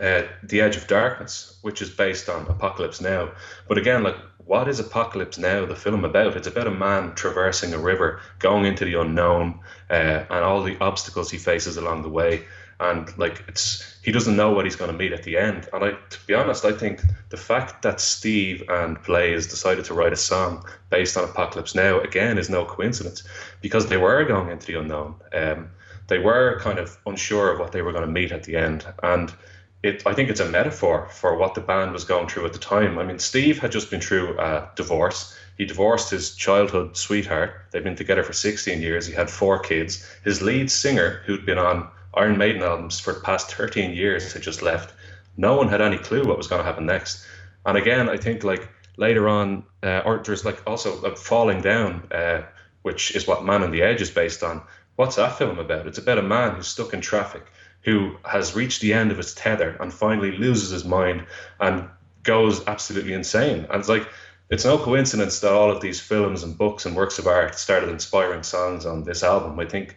E: uh, The Edge of Darkness, which is based on Apocalypse Now. But again, like, what is Apocalypse Now, the film about? It's about a man traversing a river, going into the unknown, uh, and all the obstacles he faces along the way. And like, it's he doesn't know what he's going to meet at the end. And I, to be honest, I think the fact that Steve and Blaze decided to write a song based on Apocalypse Now again is no coincidence, because they were going into the unknown. Um, they were kind of unsure of what they were going to meet at the end, and it, I think it's a metaphor for what the band was going through at the time. I mean, Steve had just been through a divorce. He divorced his childhood sweetheart. They'd been together for 16 years. He had four kids. His lead singer, who'd been on Iron Maiden albums for the past 13 years, had just left. No one had any clue what was going to happen next. And again, I think like later on, uh, or there's like also like falling down, uh, which is what Man on the Edge is based on. What's that film about? It's about a man who's stuck in traffic who has reached the end of his tether and finally loses his mind and goes absolutely insane. And it's like, it's no coincidence that all of these films and books and works of art started inspiring songs on this album. I think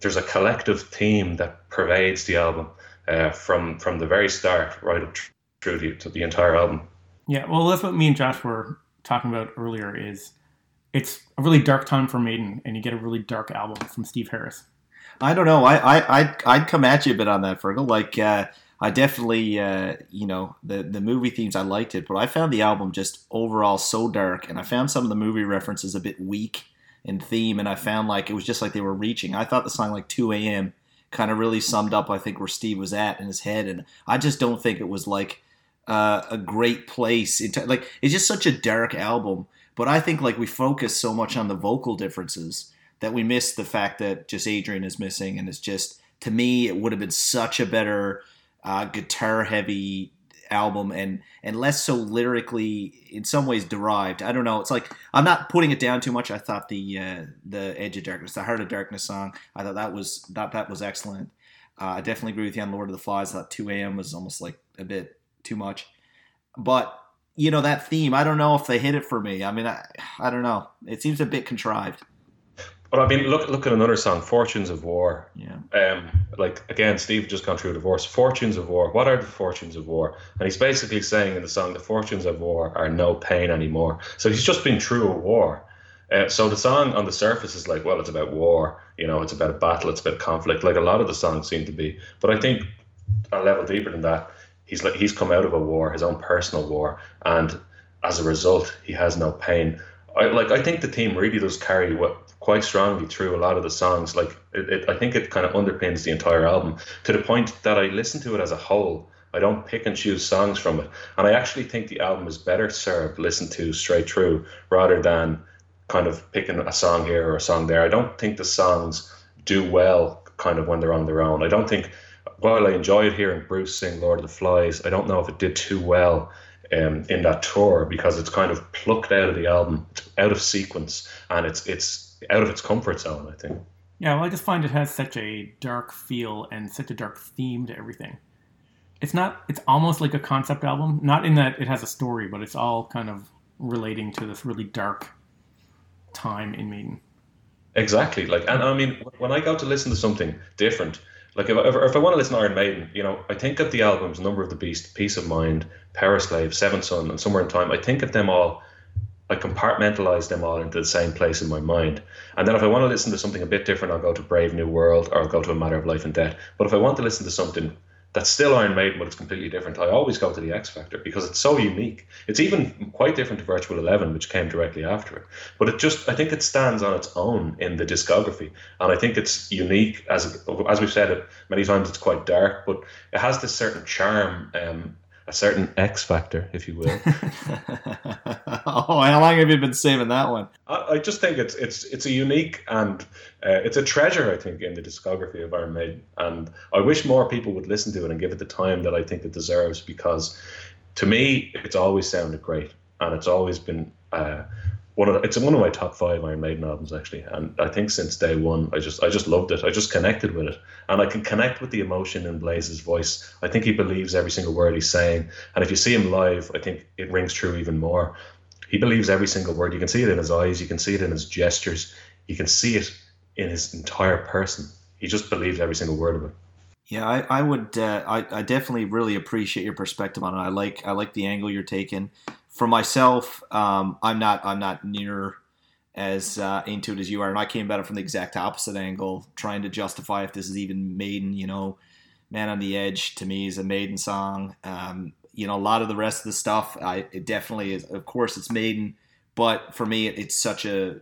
E: there's a collective theme that pervades the album uh, from from the very start right up through the, to the entire album.
F: Yeah, well, that's what me and Josh were talking about earlier. Is it's a really dark time for Maiden, and you get a really dark album from Steve Harris.
A: I don't know. I, I I'd, I'd come at you a bit on that, Fergal. Like uh, I definitely, uh, you know, the the movie themes I liked it, but I found the album just overall so dark, and I found some of the movie references a bit weak in theme, and I found like it was just like they were reaching. I thought the song like 2 a.m. kind of really summed up, I think, where Steve was at in his head, and I just don't think it was like uh, a great place. Like it's just such a dark album, but I think like we focus so much on the vocal differences that we miss the fact that just Adrian is missing, and it's just to me it would have been such a better uh, guitar heavy album and and less so lyrically in some ways derived. I don't know. It's like I'm not putting it down too much. I thought the uh, the Edge of Darkness, the Heart of Darkness song, I thought that was that that was excellent. Uh, I definitely agree with you on Lord of the Flies. I thought 2 a.m. was almost like a bit too much, but you know that theme. I don't know if they hit it for me. I mean, I I don't know. It seems a bit contrived.
E: But I mean, look look at another song, "Fortunes of War."
A: Yeah.
E: Um, like again, Steve just gone through a divorce. Fortunes of war. What are the fortunes of war? And he's basically saying in the song, the fortunes of war are no pain anymore. So he's just been through a war. Uh, so the song on the surface is like, well, it's about war, you know, it's about a battle, it's about conflict, like a lot of the songs seem to be. But I think a level deeper than that, he's like he's come out of a war, his own personal war, and as a result, he has no pain. I like I think the theme really does carry what quite strongly through a lot of the songs. Like it, it, I think it kind of underpins the entire album to the point that I listen to it as a whole. I don't pick and choose songs from it, and I actually think the album is better served listened to straight through rather than kind of picking a song here or a song there. I don't think the songs do well kind of when they're on their own. I don't think while I enjoyed hearing Bruce sing Lord of the Flies, I don't know if it did too well um, in that tour because it's kind of plucked out of the album, out of sequence, and it's it's out of its comfort zone. I think.
F: Yeah, well, I just find it has such a dark feel and such a dark theme to everything. It's not. It's almost like a concept album, not in that it has a story, but it's all kind of relating to this really dark time in Maiden.
E: Exactly. Like, and I mean, when I go to listen to something different, like if I, if I want to listen to Iron Maiden, you know, I think of the albums Number of the Beast, Piece of Mind, Powerslave, Seventh Son, and Somewhere in Time. I think of them all. I compartmentalize them all into the same place in my mind. And then if I want to listen to something a bit different, I'll go to Brave New World or I'll go to A Matter of Life and Death. But if I want to listen to something that's still Iron Maiden, but it's completely different, I always go to the X Factor because it's so unique. It's even quite different to Virtual Eleven, which came directly after it. But it just, I think it stands on its own in the discography, and I think it's unique. As as we've said it many times, it's quite dark, but it has this certain charm. Um, a certain X factor, if you will. *laughs*
A: oh, how long have you been saving that one?
E: I, I just think it's it's it's a unique and uh, it's a treasure. I think in the discography of Iron Maiden, and I wish more people would listen to it and give it the time that I think it deserves. Because to me, it's always sounded great, and it's always been uh, one of it's one of my top five Iron Maiden albums actually. And I think since day one, I just I just loved it. I just connected with it, and I can connect with the emotion in Blaze's voice. I think he believes every single word he's saying, and if you see him live, I think it rings true even more. He believes every single word. You can see it in his eyes. You can see it in his gestures. You can see it in his entire person. He just believes every single word of it.
A: Yeah, I, I would. Uh, I, I definitely really appreciate your perspective on it. I like I like the angle you're taking. For myself, um, I'm not I'm not near as uh, into it as you are, and I came at it from the exact opposite angle, trying to justify if this is even Maiden. You know, Man on the Edge to me is a Maiden song. Um, you know, a lot of the rest of the stuff, I it definitely is. Of course, it's Maiden, but for me, it, it's such a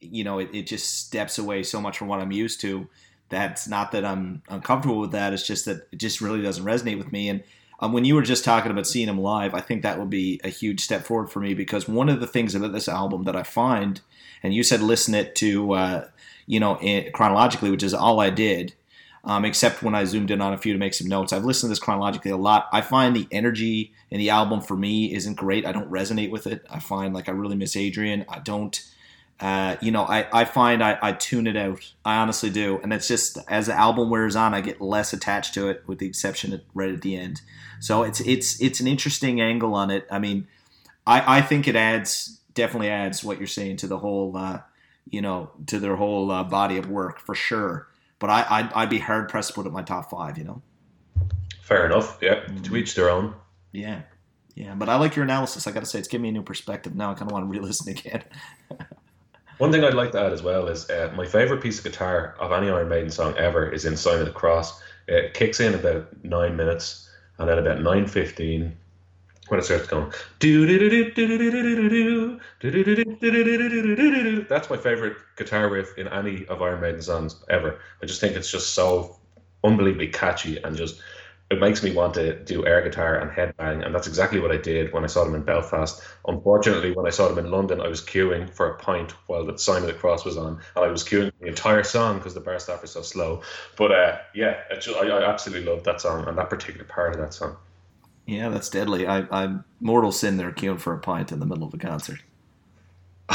A: you know, it, it just steps away so much from what I'm used to. That's not that I'm uncomfortable with that. It's just that it just really doesn't resonate with me. And um, when you were just talking about seeing him live, I think that would be a huge step forward for me because one of the things about this album that I find, and you said listen it to, uh, you know, in, chronologically, which is all I did, um, except when I zoomed in on a few to make some notes. I've listened to this chronologically a lot. I find the energy in the album for me isn't great. I don't resonate with it. I find like I really miss Adrian. I don't. Uh, you know, I, I find I, I tune it out. I honestly do. And it's just as the album wears on, I get less attached to it, with the exception of right at the end. So it's it's it's an interesting angle on it. I mean, I, I think it adds definitely adds what you're saying to the whole uh, you know to their whole uh, body of work for sure. But I I'd, I'd be hard pressed to put it in my top five. You know.
E: Fair enough. Yeah, to each their own.
A: Yeah. Yeah, but I like your analysis. I got to say, it's giving me a new perspective. Now I kind of want to *laughs* re-listen again. *laughs*
E: One thing I'd like to add as well is uh, my favorite piece of guitar of any Iron Maiden song ever is in Sign of the Cross. It kicks in about nine minutes, and then about nine fifteen, when it starts going, that's my favorite guitar riff in any of Iron Maiden songs ever. I just think it's just so unbelievably catchy and just it makes me want to do air guitar and headbang, and that's exactly what I did when I saw them in Belfast. Unfortunately, when I saw them in London, I was queuing for a pint while the Sign of the Cross was on, and I was queuing the entire song because the bar staff is so slow. But uh, yeah, just, I, I absolutely love that song and that particular part of that song.
A: Yeah, that's deadly. I, I'm mortal sin there queuing for a pint in the middle of a concert. *laughs*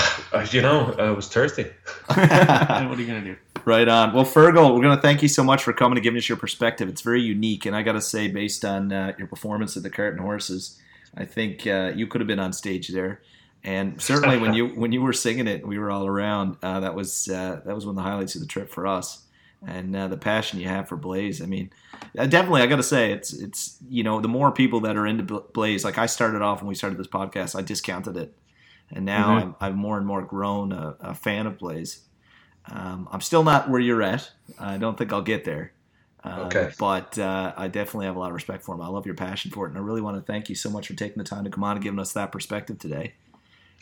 E: You know, I was thirsty. *laughs* *laughs*
F: what are you gonna do?
A: Right on. Well, Fergal, we're going to thank you so much for coming and giving us your perspective. It's very unique, and I got to say, based on uh, your performance at the Cart and Horses, I think uh, you could have been on stage there. And certainly, when you when you were singing it, we were all around. Uh, that was uh, that was one of the highlights of the trip for us. And uh, the passion you have for Blaze, I mean, uh, definitely, I got to say, it's it's you know, the more people that are into Blaze, like I started off when we started this podcast, I discounted it and now I'm, I've more and more grown a, a fan of Blaze. Um, I'm still not where you're at. I don't think I'll get there. Uh,
E: Okay.
A: But uh, I definitely have a lot of respect for him. I love your passion for it, and I really want to thank you so much for taking the time to come on and giving us that perspective today.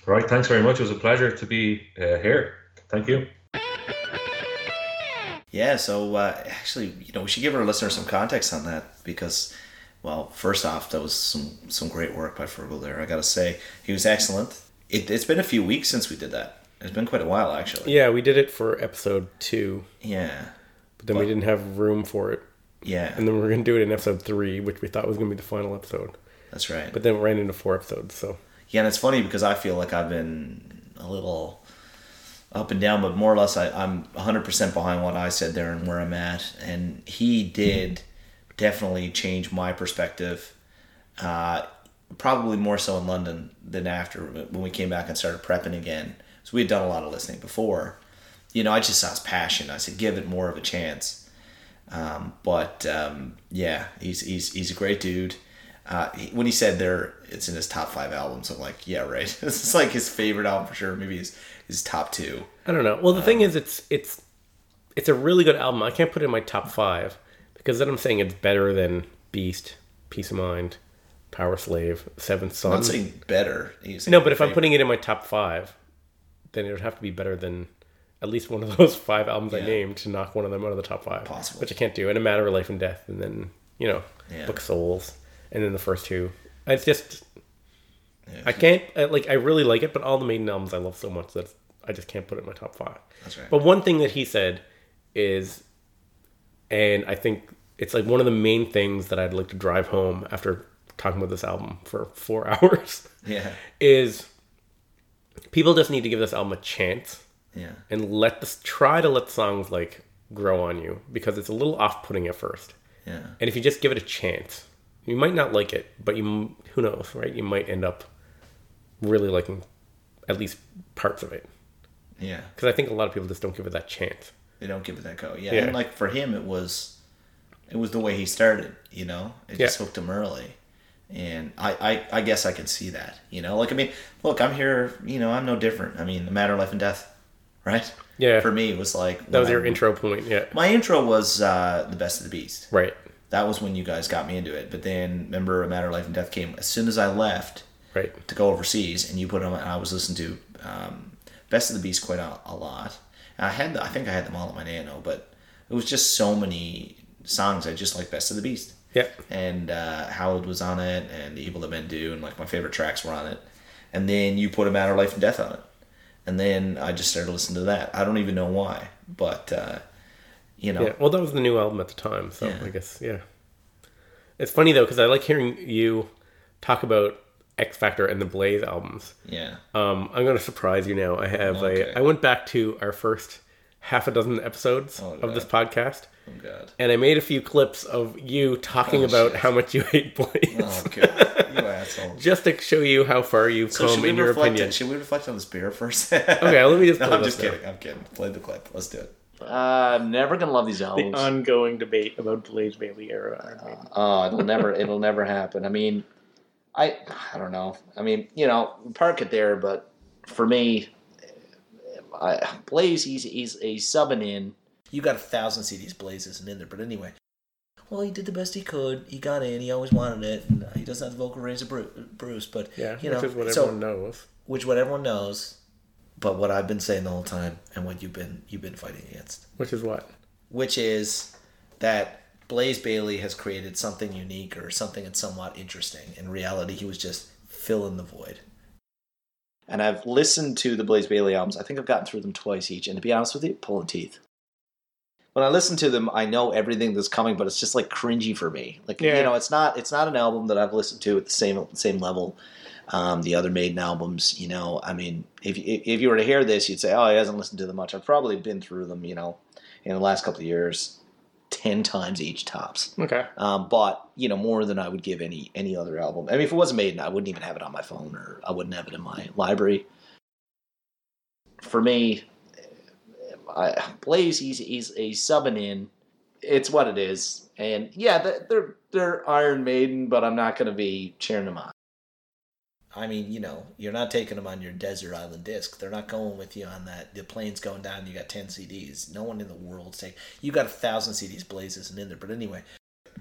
E: Right. Thanks very much. It was a pleasure to be uh, here. Thank you.
A: Yeah, so uh, actually, you know, we should give our listeners some context on that because, well, first off, that was some some great work by Fergal there. I got to say, he was excellent. It, it's been a few weeks since we did that. It's been quite a while, actually.
B: Yeah, we did it for episode two,
A: Yeah,
B: but then we didn't have room for it.
A: yeah,
B: And then we are going to do it in episode three, which we thought was going to be the final episode.
A: that's right.
B: But then we ran into four episodes, so.
A: Yeah, and it's funny because I feel like I've been a little up and down, but more or less I, I'm 100% behind what I said there and where I'm at. And he did definitely change my perspective, uh, probably more so in London than after when we came back and started prepping again. So we had done a lot of listening before. You know, I just saw his passion. I said, give it more of a chance. Um, but um, yeah, he's, he's, he's a great dude. Uh, he, when he said there, it's in his top five albums. I'm like, yeah, right. *laughs* this is like his favorite album for sure. Maybe his his top two.
B: I don't know. Well, the thing is, it's it's it's a really good album. I can't put it in my top five because then I'm saying it's better than Beast, Piece of Mind, Powerslave, Seventh Son.
A: I'm not saying better. He's saying
B: No, but if I'm putting it in my top five, then it would have to be better than at least one of *laughs* those five albums I named to knock one of them out of the top five.
A: Possible.
B: Which I can't do. In a matter of life and death, and then you know,
A: Yeah.
B: Book of Souls, and then the first two. It's just
A: Yeah.
B: I can't I, like I really like it, but all the Maiden albums I love so much that I just can't put it in my top five.
A: That's right.
B: But one thing that he said is, and I think it's like one of the main things that I'd like to drive home after talking about this album for four *laughs* hours
A: yeah,
B: is people just need to give this album a chance
A: yeah,
B: and let this try to let songs like grow on you because it's a little off-putting at first.
A: yeah,
B: And if you just give it a chance, you might not like it, but you who knows, right? You might end up really liking at least parts of it
A: yeah.
B: because I think a lot of people just don't give it that chance.
A: They don't give it that go. Yeah,
B: Yeah.
A: and like for him, it was it was the way he started. You know, it just hooked him early. And I, I, I guess I can see that, you know. Like I mean, look, I'm here. You know, I'm no different. I mean, a matter of life and death, right?
B: Yeah.
A: For me, it was like
B: That was your
A: I-
B: intro point, yeah.
A: My intro was uh, the best of the beast.
B: Right,
A: That was when you guys got me into it. But then, remember, a matter of life and death came as soon as I left
B: right.
A: to go overseas, and you put them. I was listening to um, Best of the Beast quite a, a lot. And I had, the, I think I had them all at my nano, but it was just so many songs I just like Best of the Beast.
B: Yeah.
A: And uh, Howard was on it, and The Evil That Men Do, and like my favorite tracks were on it. And then you put a matter of life and death on it, and then I just started listening to that. I don't even know why, but uh, you know,
B: Yeah. Well, that was the new album at the time, so
A: Yeah.
B: I guess yeah. It's funny though because I like hearing you talk about X Factor and the Blaze albums.
A: yeah,
B: Um, I'm going to surprise you now. I have
A: Okay.
B: a. I went back to our first half a dozen episodes
A: Oh,
B: of this podcast,
A: oh god,
B: and I made a few clips of you talking
A: Oh,
B: about
A: shit.
B: how much you hate Blaze,
A: oh *laughs* god, you asshole.
B: just to show you how far you've
A: So
B: come in your
A: reflect?
B: opinion.
A: Should we reflect on this beer first? *laughs*
B: Okay, let me just.
A: no,
B: play
A: I'm
B: this
A: just
B: now.
A: kidding. I'm kidding. Play the clip. Let's do it.
G: Uh, I'm never gonna love these albums.
B: The ongoing debate about Blaze Bayley era Iron Maiden.
G: Oh, it'll never, it'll never happen. I mean, I, I don't know. I mean, you know, park it there, but for me, I, Blaze, he's he's he's subbing in.
A: You got a thousand CDs. Blaze isn't in there, but anyway. Well, he did the best he could. He got in. He always wanted it, and uh, he doesn't have the vocal range of Bruce. But
B: Yeah,
A: you know,
B: which is what
A: so-
B: everyone knows.
A: which what everyone knows. But what I've been saying the whole time, and what you've been you've been fighting against,
B: Which is what?
A: which is that Blaze Bayley has created something unique or something that's somewhat interesting. In reality, he was just filling the void.
G: And I've listened to the Blaze Bayley albums. I think I've gotten through them twice each. And to be honest with you, pulling teeth. When I listen to them, I know everything that's coming, but it's just like cringy for me. Like
B: Yeah.
G: you know, it's not it's not an album that I've listened to at the same same level. Um, the other Maiden albums, you know, I mean, if if if you were to hear this, you'd say, "Oh, he hasn't listened to them much." I've probably been through them, you know, in the last couple of years, ten times each tops.
B: Okay.
G: Um, but you know, more than I would give any any other album. I mean, if it wasn't Maiden, I wouldn't even have it on my phone, or I wouldn't have it in my library. For me, I, Blaze, he's he's he's subbing in. It's what it is, and yeah, they're they're, they're Iron Maiden, but I'm not going to be cheering them on.
A: I mean, you know, you're not taking them on your desert island disc. They're not going with you on that. The plane's going down. You got ten CDs. No one in the world's taking. You got a thousand CDs. Blaze isn't in there. But anyway.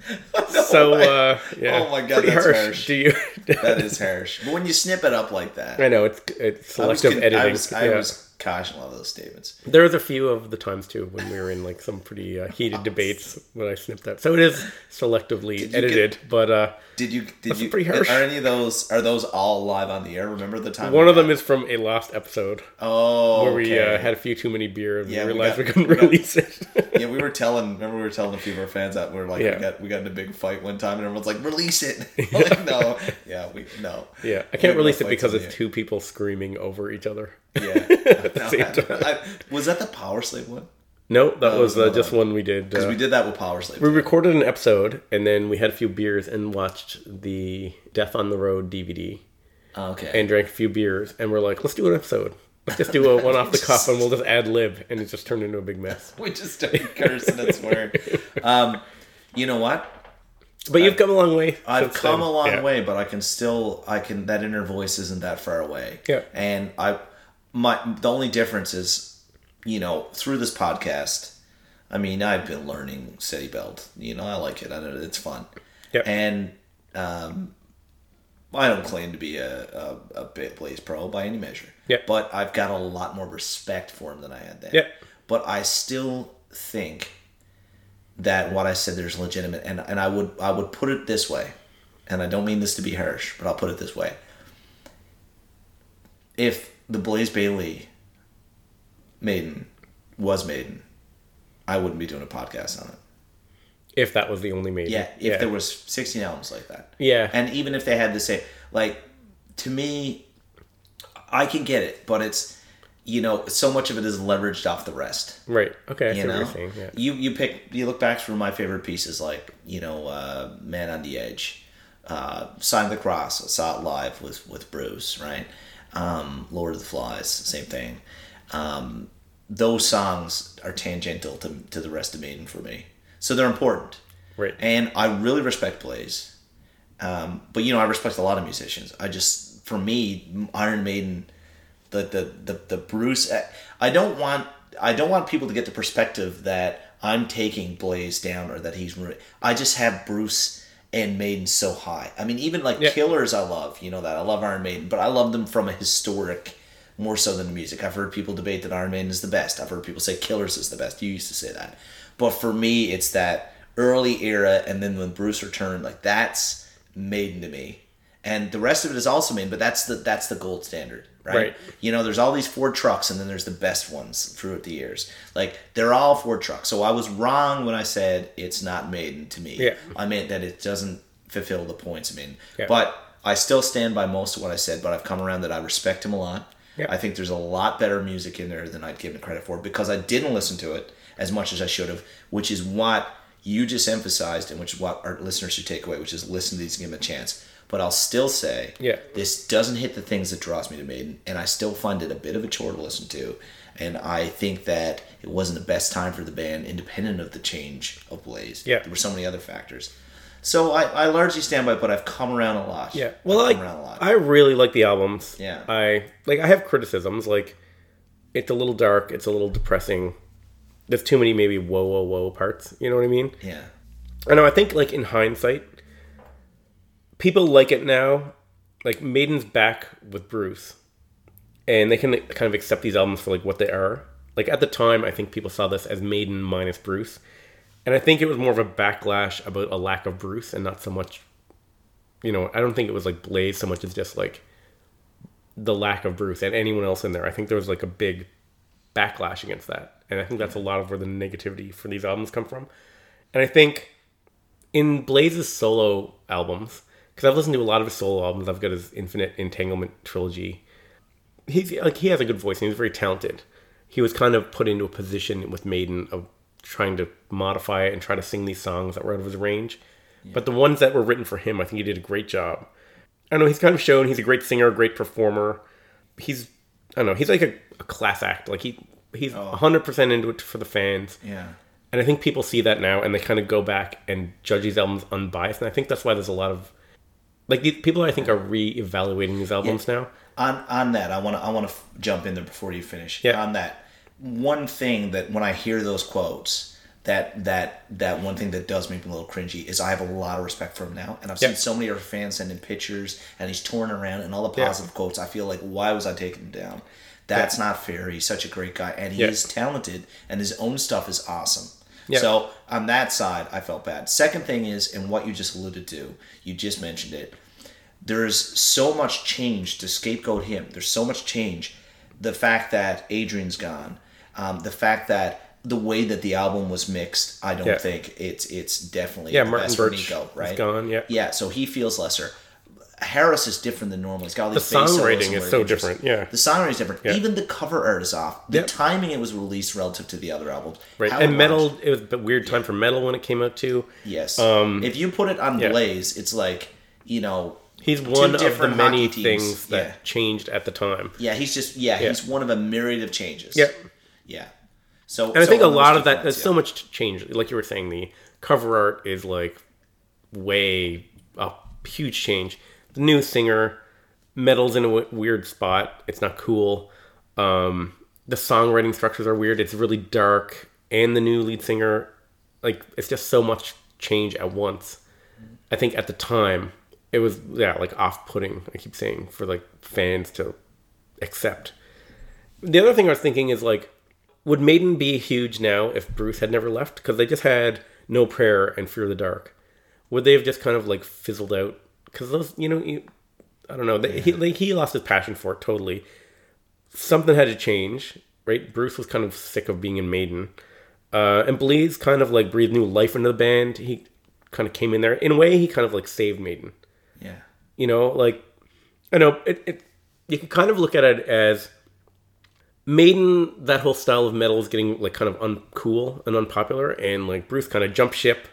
A: *laughs*
B: so uh, *laughs* yeah.
A: Oh my God,
B: pretty
A: that's
B: harsh.
A: harsh.
B: Do you?
A: That is harsh. But when you snip it up like that,
B: I know it's it's selective
A: con-
B: editing.
A: I was, I
B: yeah.
A: was cautioning a lot of those statements.
B: There was a few of the times too when we were in like some pretty uh, heated debates when I snipped that. So it is selectively edited, but uh,
A: Did you? Did you?
B: pretty harsh.
A: Are any of those? Are those all live on the air? Remember the time?
B: one of them is from a lost episode
A: Oh,
B: where we
A: okay.
B: uh, had a few too many beer and
A: Yeah,
B: we
A: we
B: realized we,
A: got-
B: couldn't
A: we got-
B: release it.
A: yeah, we were telling. Remember, we were telling a few of our fans that we're like,
B: Yeah.
A: we got we got in a big fight one time, and everyone's like, release it. *laughs* *laughs* like, no, yeah, we no.
B: yeah, I can't release it because it's two people screaming over each other.
A: Yeah. *laughs* No,
B: same
A: I-
B: time.
A: I- was that the Powerslave one?
B: No, that
A: That
B: was
A: was
B: uh, just
A: one.
B: we did.
A: Because
B: uh,
A: we did that with Powerslave.
B: We recorded an episode and then we had a few beers and watched the Death on the Road DVD
A: okay.
B: and drank a few beers and we're like, let's do an episode. Let's just do a *laughs* one off the cuff and we'll just ad lib and it just turned into a big mess. *laughs*
A: we just started cursing and swearing. Um, you know what?
B: But you've come a long way.
A: I've come
B: then.
A: a long
B: Yeah.
A: way, but I can still I can that inner voice isn't that far away.
B: Yeah.
A: And I my the only difference is, you know, through this podcast, I mean, I've been learning City Belt. You know, I like it. I know it's fun.
B: Yeah.
A: And um I don't claim to be a, a, a Blaze pro by any measure.
B: Yeah.
A: But I've got a lot more respect for him than I had then.
B: Yeah.
A: But I still think that what I said there's legitimate and, and I would I would put it this way, and I don't mean this to be harsh, but I'll put it this way. If the Blaze Bayley Maiden was Maiden, I wouldn't be doing a podcast on it.
B: If that was the only Maiden.
A: Yeah, if there was 16 albums like that.
B: Yeah.
A: And even if they had the same, like, to me, I can get it, but it's, you know, so much of it is leveraged off the rest.
B: Right. Okay. I
A: You know.
B: Yeah.
A: you you pick you look back through my favorite pieces like you know uh, Man on the Edge, uh, Sign of the Cross. I saw it live with with Bruce, right? Um, Lord of the Flies, same thing. Um, those songs are tangential to, to the rest of Maiden for me, so they're important.
B: Right.
A: And I really respect Blaze, um, but you know I respect a lot of musicians. I just for me Iron Maiden the the the, the Bruce. I don't want I don't want people to get the perspective that I'm taking Blaze down or that he's. I just have Bruce and Maiden so high. I mean, even like
B: Yeah.
A: Killers, I love. You know that I love Iron Maiden, but I love them from a historic more so than the music. I've heard people debate that Iron Maiden is the best. I've heard people say Killers is the best. You used to say that, but for me, it's that early era, and then when Bruce returned, like that's Maiden to me. And the rest of it is also Maiden, but that's the that's the gold standard, right?
B: Right.
A: You know, there's all these Ford trucks, and then there's the best ones throughout the years. Like they're all Ford trucks. So I was wrong when I said it's not Maiden to me.
B: Yeah.
A: I meant that it doesn't fulfill the points I mean,
B: Yeah.
A: But I still stand by most of what I said. But I've come around that I respect him a lot.
B: Yeah.
A: I think there's a lot better music in there than I'd give him credit for because I didn't listen to it as much as I should have, which is what you just emphasized and which is what our listeners should take away, which is listen to these and give them a chance. But I'll still say,
B: Yeah.
A: this doesn't hit the things that draws me to Maiden, and I still find it a bit of a chore to listen to. And I think that it wasn't the best time for the band, independent of the change of Blaze.
B: Yeah.
A: There were so many other factors. So I, I largely stand by, it, but I've come around a lot.
B: Yeah. Well,
A: I've
B: like
A: come around a lot.
B: I really like the albums.
A: Yeah.
B: I like I have criticisms like it's a little dark, it's a little depressing. There's too many maybe whoa whoa whoa parts. You know what I mean?
A: yeah.
B: I know. I think like in hindsight, people like it now. Like Maiden's back with Bruce, and they can kind of accept these albums for like what they are. Like at the time, I think people saw this as Maiden minus Bruce, and I think it was more of a backlash about a lack of Bruce and not so much. You know, I don't think it was like Blaze so much as just like the lack of Bruce and anyone else in there. I think there was like a big backlash against that, and I think that's a lot of where the negativity for these albums come from. And I think in Blaze's solo albums, because I've listened to a lot of his solo albums, I've got his Infinite Entanglement trilogy. He's like he has a good voice and he's very talented. He was kind of put into a position with Maiden of trying to modify it and try to sing these songs that were out of his range. But the ones that were written for him, I think he did a great job. I don't know, he's kind of shown he's a great singer, a great performer. He's I don't know, he's like a, a class act. Like he he's oh. hundred percent into it for the fans.
A: Yeah.
B: And I think people see that now and they kind of go back and judge these albums unbiased. And I think that's why there's a lot of Like these people, I think, are re-evaluating these albums now.
A: on on that, I want to I want to f- jump in there before you finish.
B: Yeah.
A: On that, one thing that when I hear those quotes, that that that one thing that does make me a little cringy is I have a lot of respect for him now, and I've
B: Yeah.
A: seen so many of our fans send in pictures, and he's touring around, and all the
B: Yeah.
A: positive quotes. I feel like why was I taking him down? That's not fair. He's such a great guy, and he
B: Yeah.
A: is talented, and his own stuff is awesome.
B: Yeah.
A: So on that side, I felt bad. Second thing is, and what you just alluded to, you just mentioned it there's so much change to scapegoat him. There's so much change. The fact that Adrian's gone, um, the fact that the way that the album was mixed, I don't
B: Yeah.
A: think it's it's definitely
B: Yeah,
A: the
B: Martin
A: best for
B: Birch
A: Nicko,
B: is
A: right?
B: gone, yeah.
A: yeah. So he feels lesser. Harris is different than normal. He's got all
B: The
A: these solos
B: songwriting is so different, yeah.
A: the songwriting is different.
B: Yeah.
A: Even the cover art is off. The timing it was released relative to the other albums,
B: Right.
A: How
B: and
A: it
B: metal,
A: launched-
B: it was a weird time for metal when it came out too.
A: Yes.
B: Um,
A: if you put it on
B: yeah.
A: Blaze, it's like you know.
B: He's one of the many things that
A: Yeah.
B: changed at the time.
A: Yeah, he's just yeah,
B: Yeah.
A: he's one of a myriad of changes.
B: Yeah.
A: Yeah. So
B: And I think a lot of that, there's
A: yeah.
B: so much change. Like you were saying, the cover art is like way a huge change. The new singer, metal's in a w- weird spot. It's not cool. Um, the songwriting structures are weird. It's really dark. And the new lead singer, like, it's just so much change at once. I think at the time, it was, yeah, like off putting, I keep saying, for like fans to accept. The other thing I was thinking is like, would Maiden be huge now if Bruce had never left? Because they just had No Prayer and Fear the Dark. Would they have just kind of like fizzled out? Because those, you know, you, I don't know. They, he like, he lost his passion for it totally. Something had to change, right? Bruce was kind of sick of being in Maiden, uh, and Blaze kind of like breathed new life into the band. He kind of came in there in a way. He kind of like saved Maiden. You know, like I know it, it. You can kind of look at it as Maiden. That whole style of metal is getting like kind of uncool and unpopular, and like Bruce kind of jumped ship.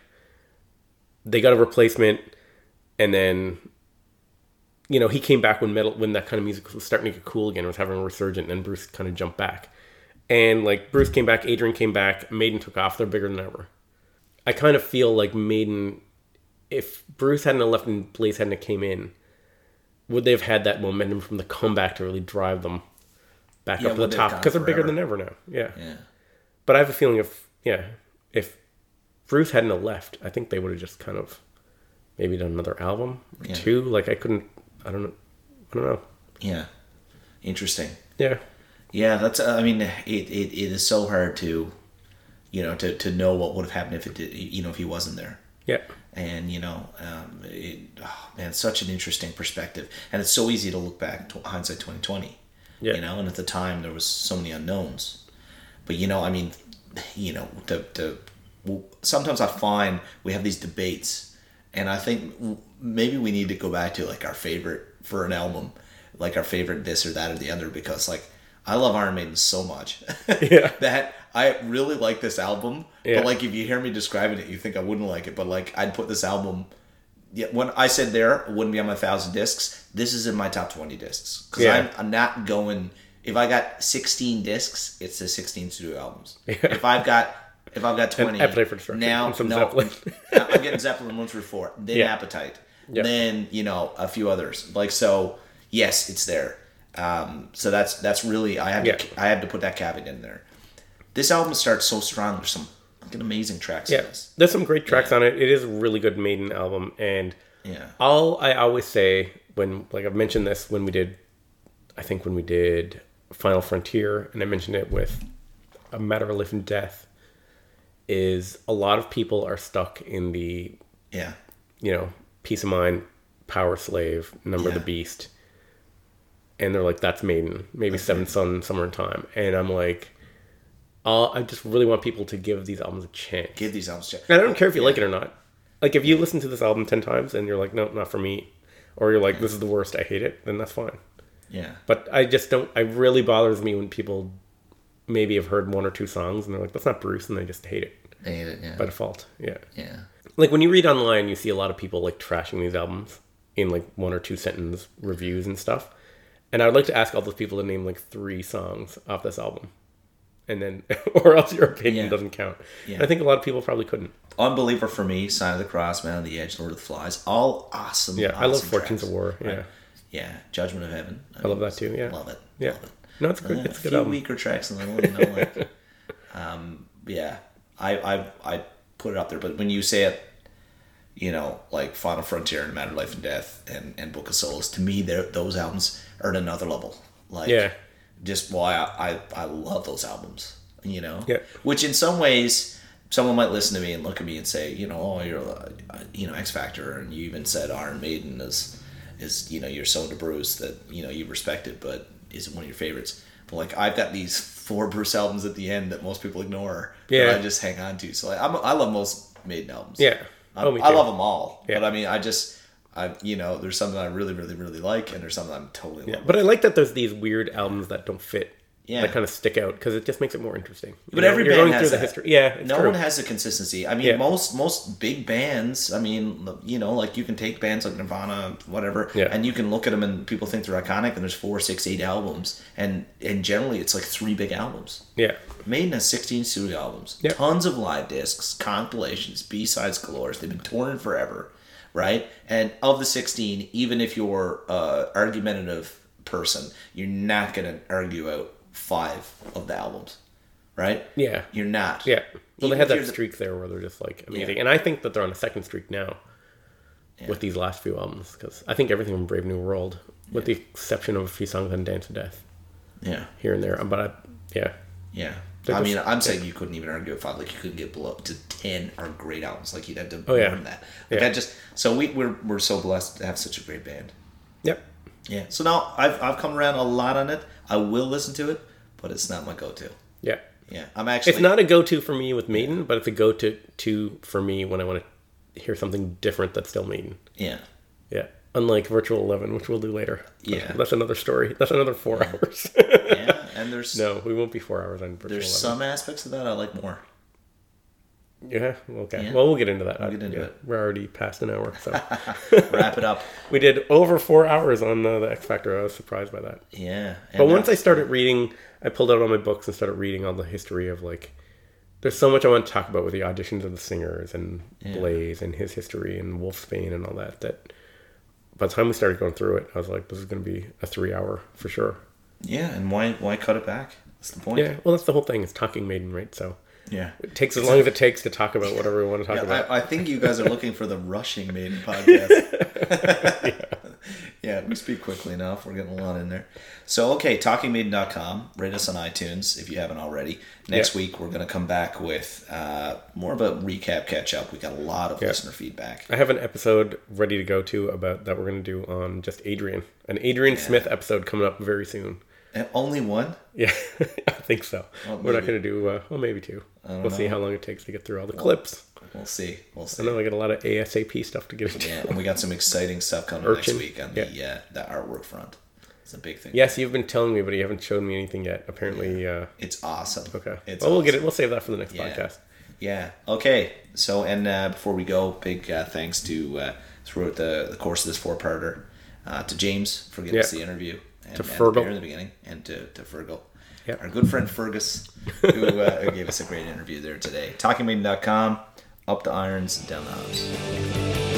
B: They got a replacement, and then you know he came back when metal when that kind of music was starting to get cool again, was having a resurgent, and Bruce kind of jumped back. And like Bruce came back, Adrian came back, Maiden took off. They're bigger than ever. I kind of feel like Maiden, if Bruce hadn't left and Blaze hadn't came in, would they have had that momentum from the comeback to really drive them back
A: Yeah,
B: up to the top? Because they're bigger than ever now. Yeah.
A: Yeah.
B: But I have a feeling if yeah, if Bruce hadn't left, I think they would have just kind of maybe done another album or
A: Yeah.
B: two. Like I couldn't. I don't know. I don't know.
A: Yeah. Interesting.
B: Yeah.
A: Yeah, that's. I mean, it, it, it is so hard to, you know, to, to know what would have happened if it did, you know, if he wasn't there.
B: Yeah.
A: And you know, um, it, oh, man, such an interesting perspective, and it's so easy to look back to hindsight twenty twenty.
B: Yeah.
A: You know, and at the time there was so many unknowns, but you know, I mean, you know, the the well, sometimes I find we have these debates, and I think maybe we need to go back to like our favorite for an album, like our favorite this or that or the other, because like I love Iron Maiden so much *laughs*
B: Yeah. *laughs*
A: that I really like this album.
B: Yeah.
A: But like if you hear me describing it, you think I wouldn't like it. But like I'd put this album. Yeah, when I said there it wouldn't be on my thousand discs, this is in my top twenty discs because
B: Yeah.
A: I'm, I'm not going. If I got sixteen discs, it's the sixteen studio albums. If I've got if I've got twenty,
B: Appetite for Destruction
A: now
B: some
A: no,
B: Zeppelin. *laughs*
A: I'm getting Zeppelin one through four, then
B: Yeah.
A: Appetite,
B: Yeah.
A: then you know a few others. Like so, yes, it's there. Um, so that's that's really I have
B: Yeah.
A: to I have to put that caveat in there. This album starts so strong. There's some fucking amazing tracks.
B: Yeah.
A: this.
B: There's some great tracks
A: Yeah.
B: on it. It is a really good Maiden album, and
A: Yeah.
B: all I always say when like I've mentioned this when we did I think when we did Final Frontier and I mentioned it with A Matter of Life and Death is a lot of people are stuck in the
A: Yeah.
B: you know, Piece of Mind, power slave, number of
A: Yeah.
B: the beast. And they're like, that's Maiden, maybe Seventh Son, Somewhere in Time. And I'm like, i I just really want people to give these albums a chance.
A: Give these albums. a chance.
B: And I don't care if you like it or not. Like if you listen to this album ten times and you're like, no, not for me, or you're like, this is the worst, I hate it, then that's fine.
A: Yeah.
B: But I just don't. It really bothers me when people maybe have heard one or two songs and they're like, that's not Bruce, and they just hate it
A: I hate it. Yeah.
B: by default. Yeah.
A: yeah.
B: Like when you read online, you see a lot of people like trashing these albums in like one or two sentence reviews and stuff. And I'd like to ask all those people to name like three songs off this album. And then *laughs* or else your opinion
A: Yeah.
B: doesn't count.
A: Yeah.
B: I think a lot of people probably couldn't.
A: Unbeliever for me, Sign of the Cross, Man on the Edge, Lord of the Flies, all awesome.
B: Yeah, I love
A: awesome
B: Fortunes of War. Yeah,
A: Right. Yeah, Judgment of Heaven.
B: I love that too, yeah.
A: love it.
B: Yeah.
A: love it.
B: no, it's good.
A: Uh,
B: It's a
A: a
B: good
A: few
B: album.
A: weaker tracks in the middle, you know, like, *laughs* um, yeah, I, I, I put it up there. But when you say it, you know, like Final Frontier and Matter, of Life and Death and, and Book of Souls, to me, those albums are at another level. Like,
B: Yeah.
A: Just why I, I, I love those albums, you know?
B: Yeah.
A: Which in some ways, someone might listen to me and look at me and say, you know, oh, you're, uh, you know, X Factor, and you even said Iron Maiden is, is you know, you're so into Bruce that you know you respect it, but isn't one of your favorites. But like I've got these four Bruce albums at the end that most people ignore.
B: Yeah.
A: I just hang on to. So like, I'm, I love most Maiden albums.
B: Yeah.
A: I,
B: Oh,
A: I love them all.
B: Yeah.
A: But I mean, I just. I, you know, there's something I really, really, really like, and there's something I'm totally
B: Yeah, but
A: with.
B: I like that there's these weird albums that don't fit.
A: Yeah.
B: That kind of stick out because it just makes it more interesting. You
A: But
B: know,
A: every band has
B: through the history. Yeah,
A: no
B: true.
A: one has the consistency. I mean,
B: Yeah.
A: most most big bands. I mean, you know, like you can take bands like Nirvana, whatever,
B: Yeah.
A: and you can look at them and people think they're iconic, and there's four, six, eight albums, and and generally it's like three big albums.
B: Yeah,
A: Maiden has 16 studio albums,
B: Yeah.
A: tons of live discs, compilations, B sides galore. They've been touring forever, right? And of the 16, even if you're a argumentative person, you're not gonna argue out five of the albums, right?
B: yeah,
A: You're not.
B: yeah. Well,
A: Even
B: they had that
A: the-
B: streak there where they're just like amazing,
A: Yeah.
B: and I think that they're on a second streak now with these last few albums because I think everything from Brave New World, with the exception of a few songs on Dance of Death
A: Yeah.
B: here and there, but I, yeah,
A: Yeah.
B: They're
A: I mean, I'm saying you couldn't even argue at five. Like you couldn't get below to ten are great albums. Like you'd have to
B: Oh, yeah.
A: than that. Like
B: Yeah.
A: I just so we we're we're so blessed to have such a great band.
B: yep,
A: Yeah. So now I've I've come around a lot on it. I will listen to it, but it's not my go-to.
B: yeah.
A: Yeah. I'm actually.
B: It's not a go-to for me with Maiden, but it's a go-to to for me when I want to hear something different that's still Maiden.
A: Yeah.
B: Yeah. Unlike Virtual Eleven, which we'll do later.
A: Yeah.
B: That's another story. That's another four hours.
A: Yeah. *laughs* And there's
B: no, we won't be four hours on Virtual
A: there's
B: 11.
A: some aspects of that I like more.
B: Yeah. Okay.
A: Yeah.
B: Well, we'll get into that.
A: We'll get into
B: Yeah,
A: it.
B: We're already past an hour, so *laughs*
A: Wrap it up. *laughs*
B: we did over four hours on uh, the X Factor. I was surprised by that.
A: Yeah.
B: But once I started reading, I pulled out all my books and started reading all the history of like. There's so much I want to talk about with the auditions of the singers and Blaze and his history and Wolfsbane and all that. That by the time we started going through it, I was like, this is going to be a three hour for sure.
A: Yeah. And why why cut it back? That's the point.
B: Yeah, well, that's the whole thing. It's talking Maiden, right? So
A: Yeah.
B: it takes as long as it takes to talk about whatever we want to talk
A: Yeah,
B: about.
A: I, I think you guys are looking for the rushing maiden *laughs* podcast. *laughs* yeah. we speak quickly enough. We're getting a lot in there. So, okay, talkingmaiden.com. Rate us on iTunes if you haven't already. Next
B: Yeah.
A: week, we're going to come back with uh, more of a recap catch up. We got a lot of listener feedback.
B: I have an episode ready to go to about that we're going to do on just Adrian, an Adrian Smith episode coming up very soon.
A: And only one?
B: Yeah, *laughs* I think so.
A: Well,
B: we're not going to do, uh, well, maybe two. We'll see how long it takes to get through all the clips.
A: We'll see. We'll
B: I
A: see.
B: know I got a lot of ASAP stuff to get into.
A: Yeah, and we got some exciting stuff coming
B: Urchin.
A: next week on the uh, the artwork front. It's a big thing.
B: Yes, you've been telling me, but you haven't shown me anything yet. Apparently, uh,
A: It's awesome.
B: okay.
A: It's
B: well, we'll get it. We'll save that for the next
A: Yeah.
B: podcast.
A: Yeah. Okay. So, and uh, before we go, big uh, thanks to uh, throughout the, the course of this four parter uh, to James for giving
B: Yeah.
A: us the interview and,
B: To Fergal.
A: in the beginning, and to to Fergal,
B: Yeah.
A: our good friend Fergus, who, uh, *laughs* who gave us a great interview there today. TalkingMaiden.com, up the irons, down the house.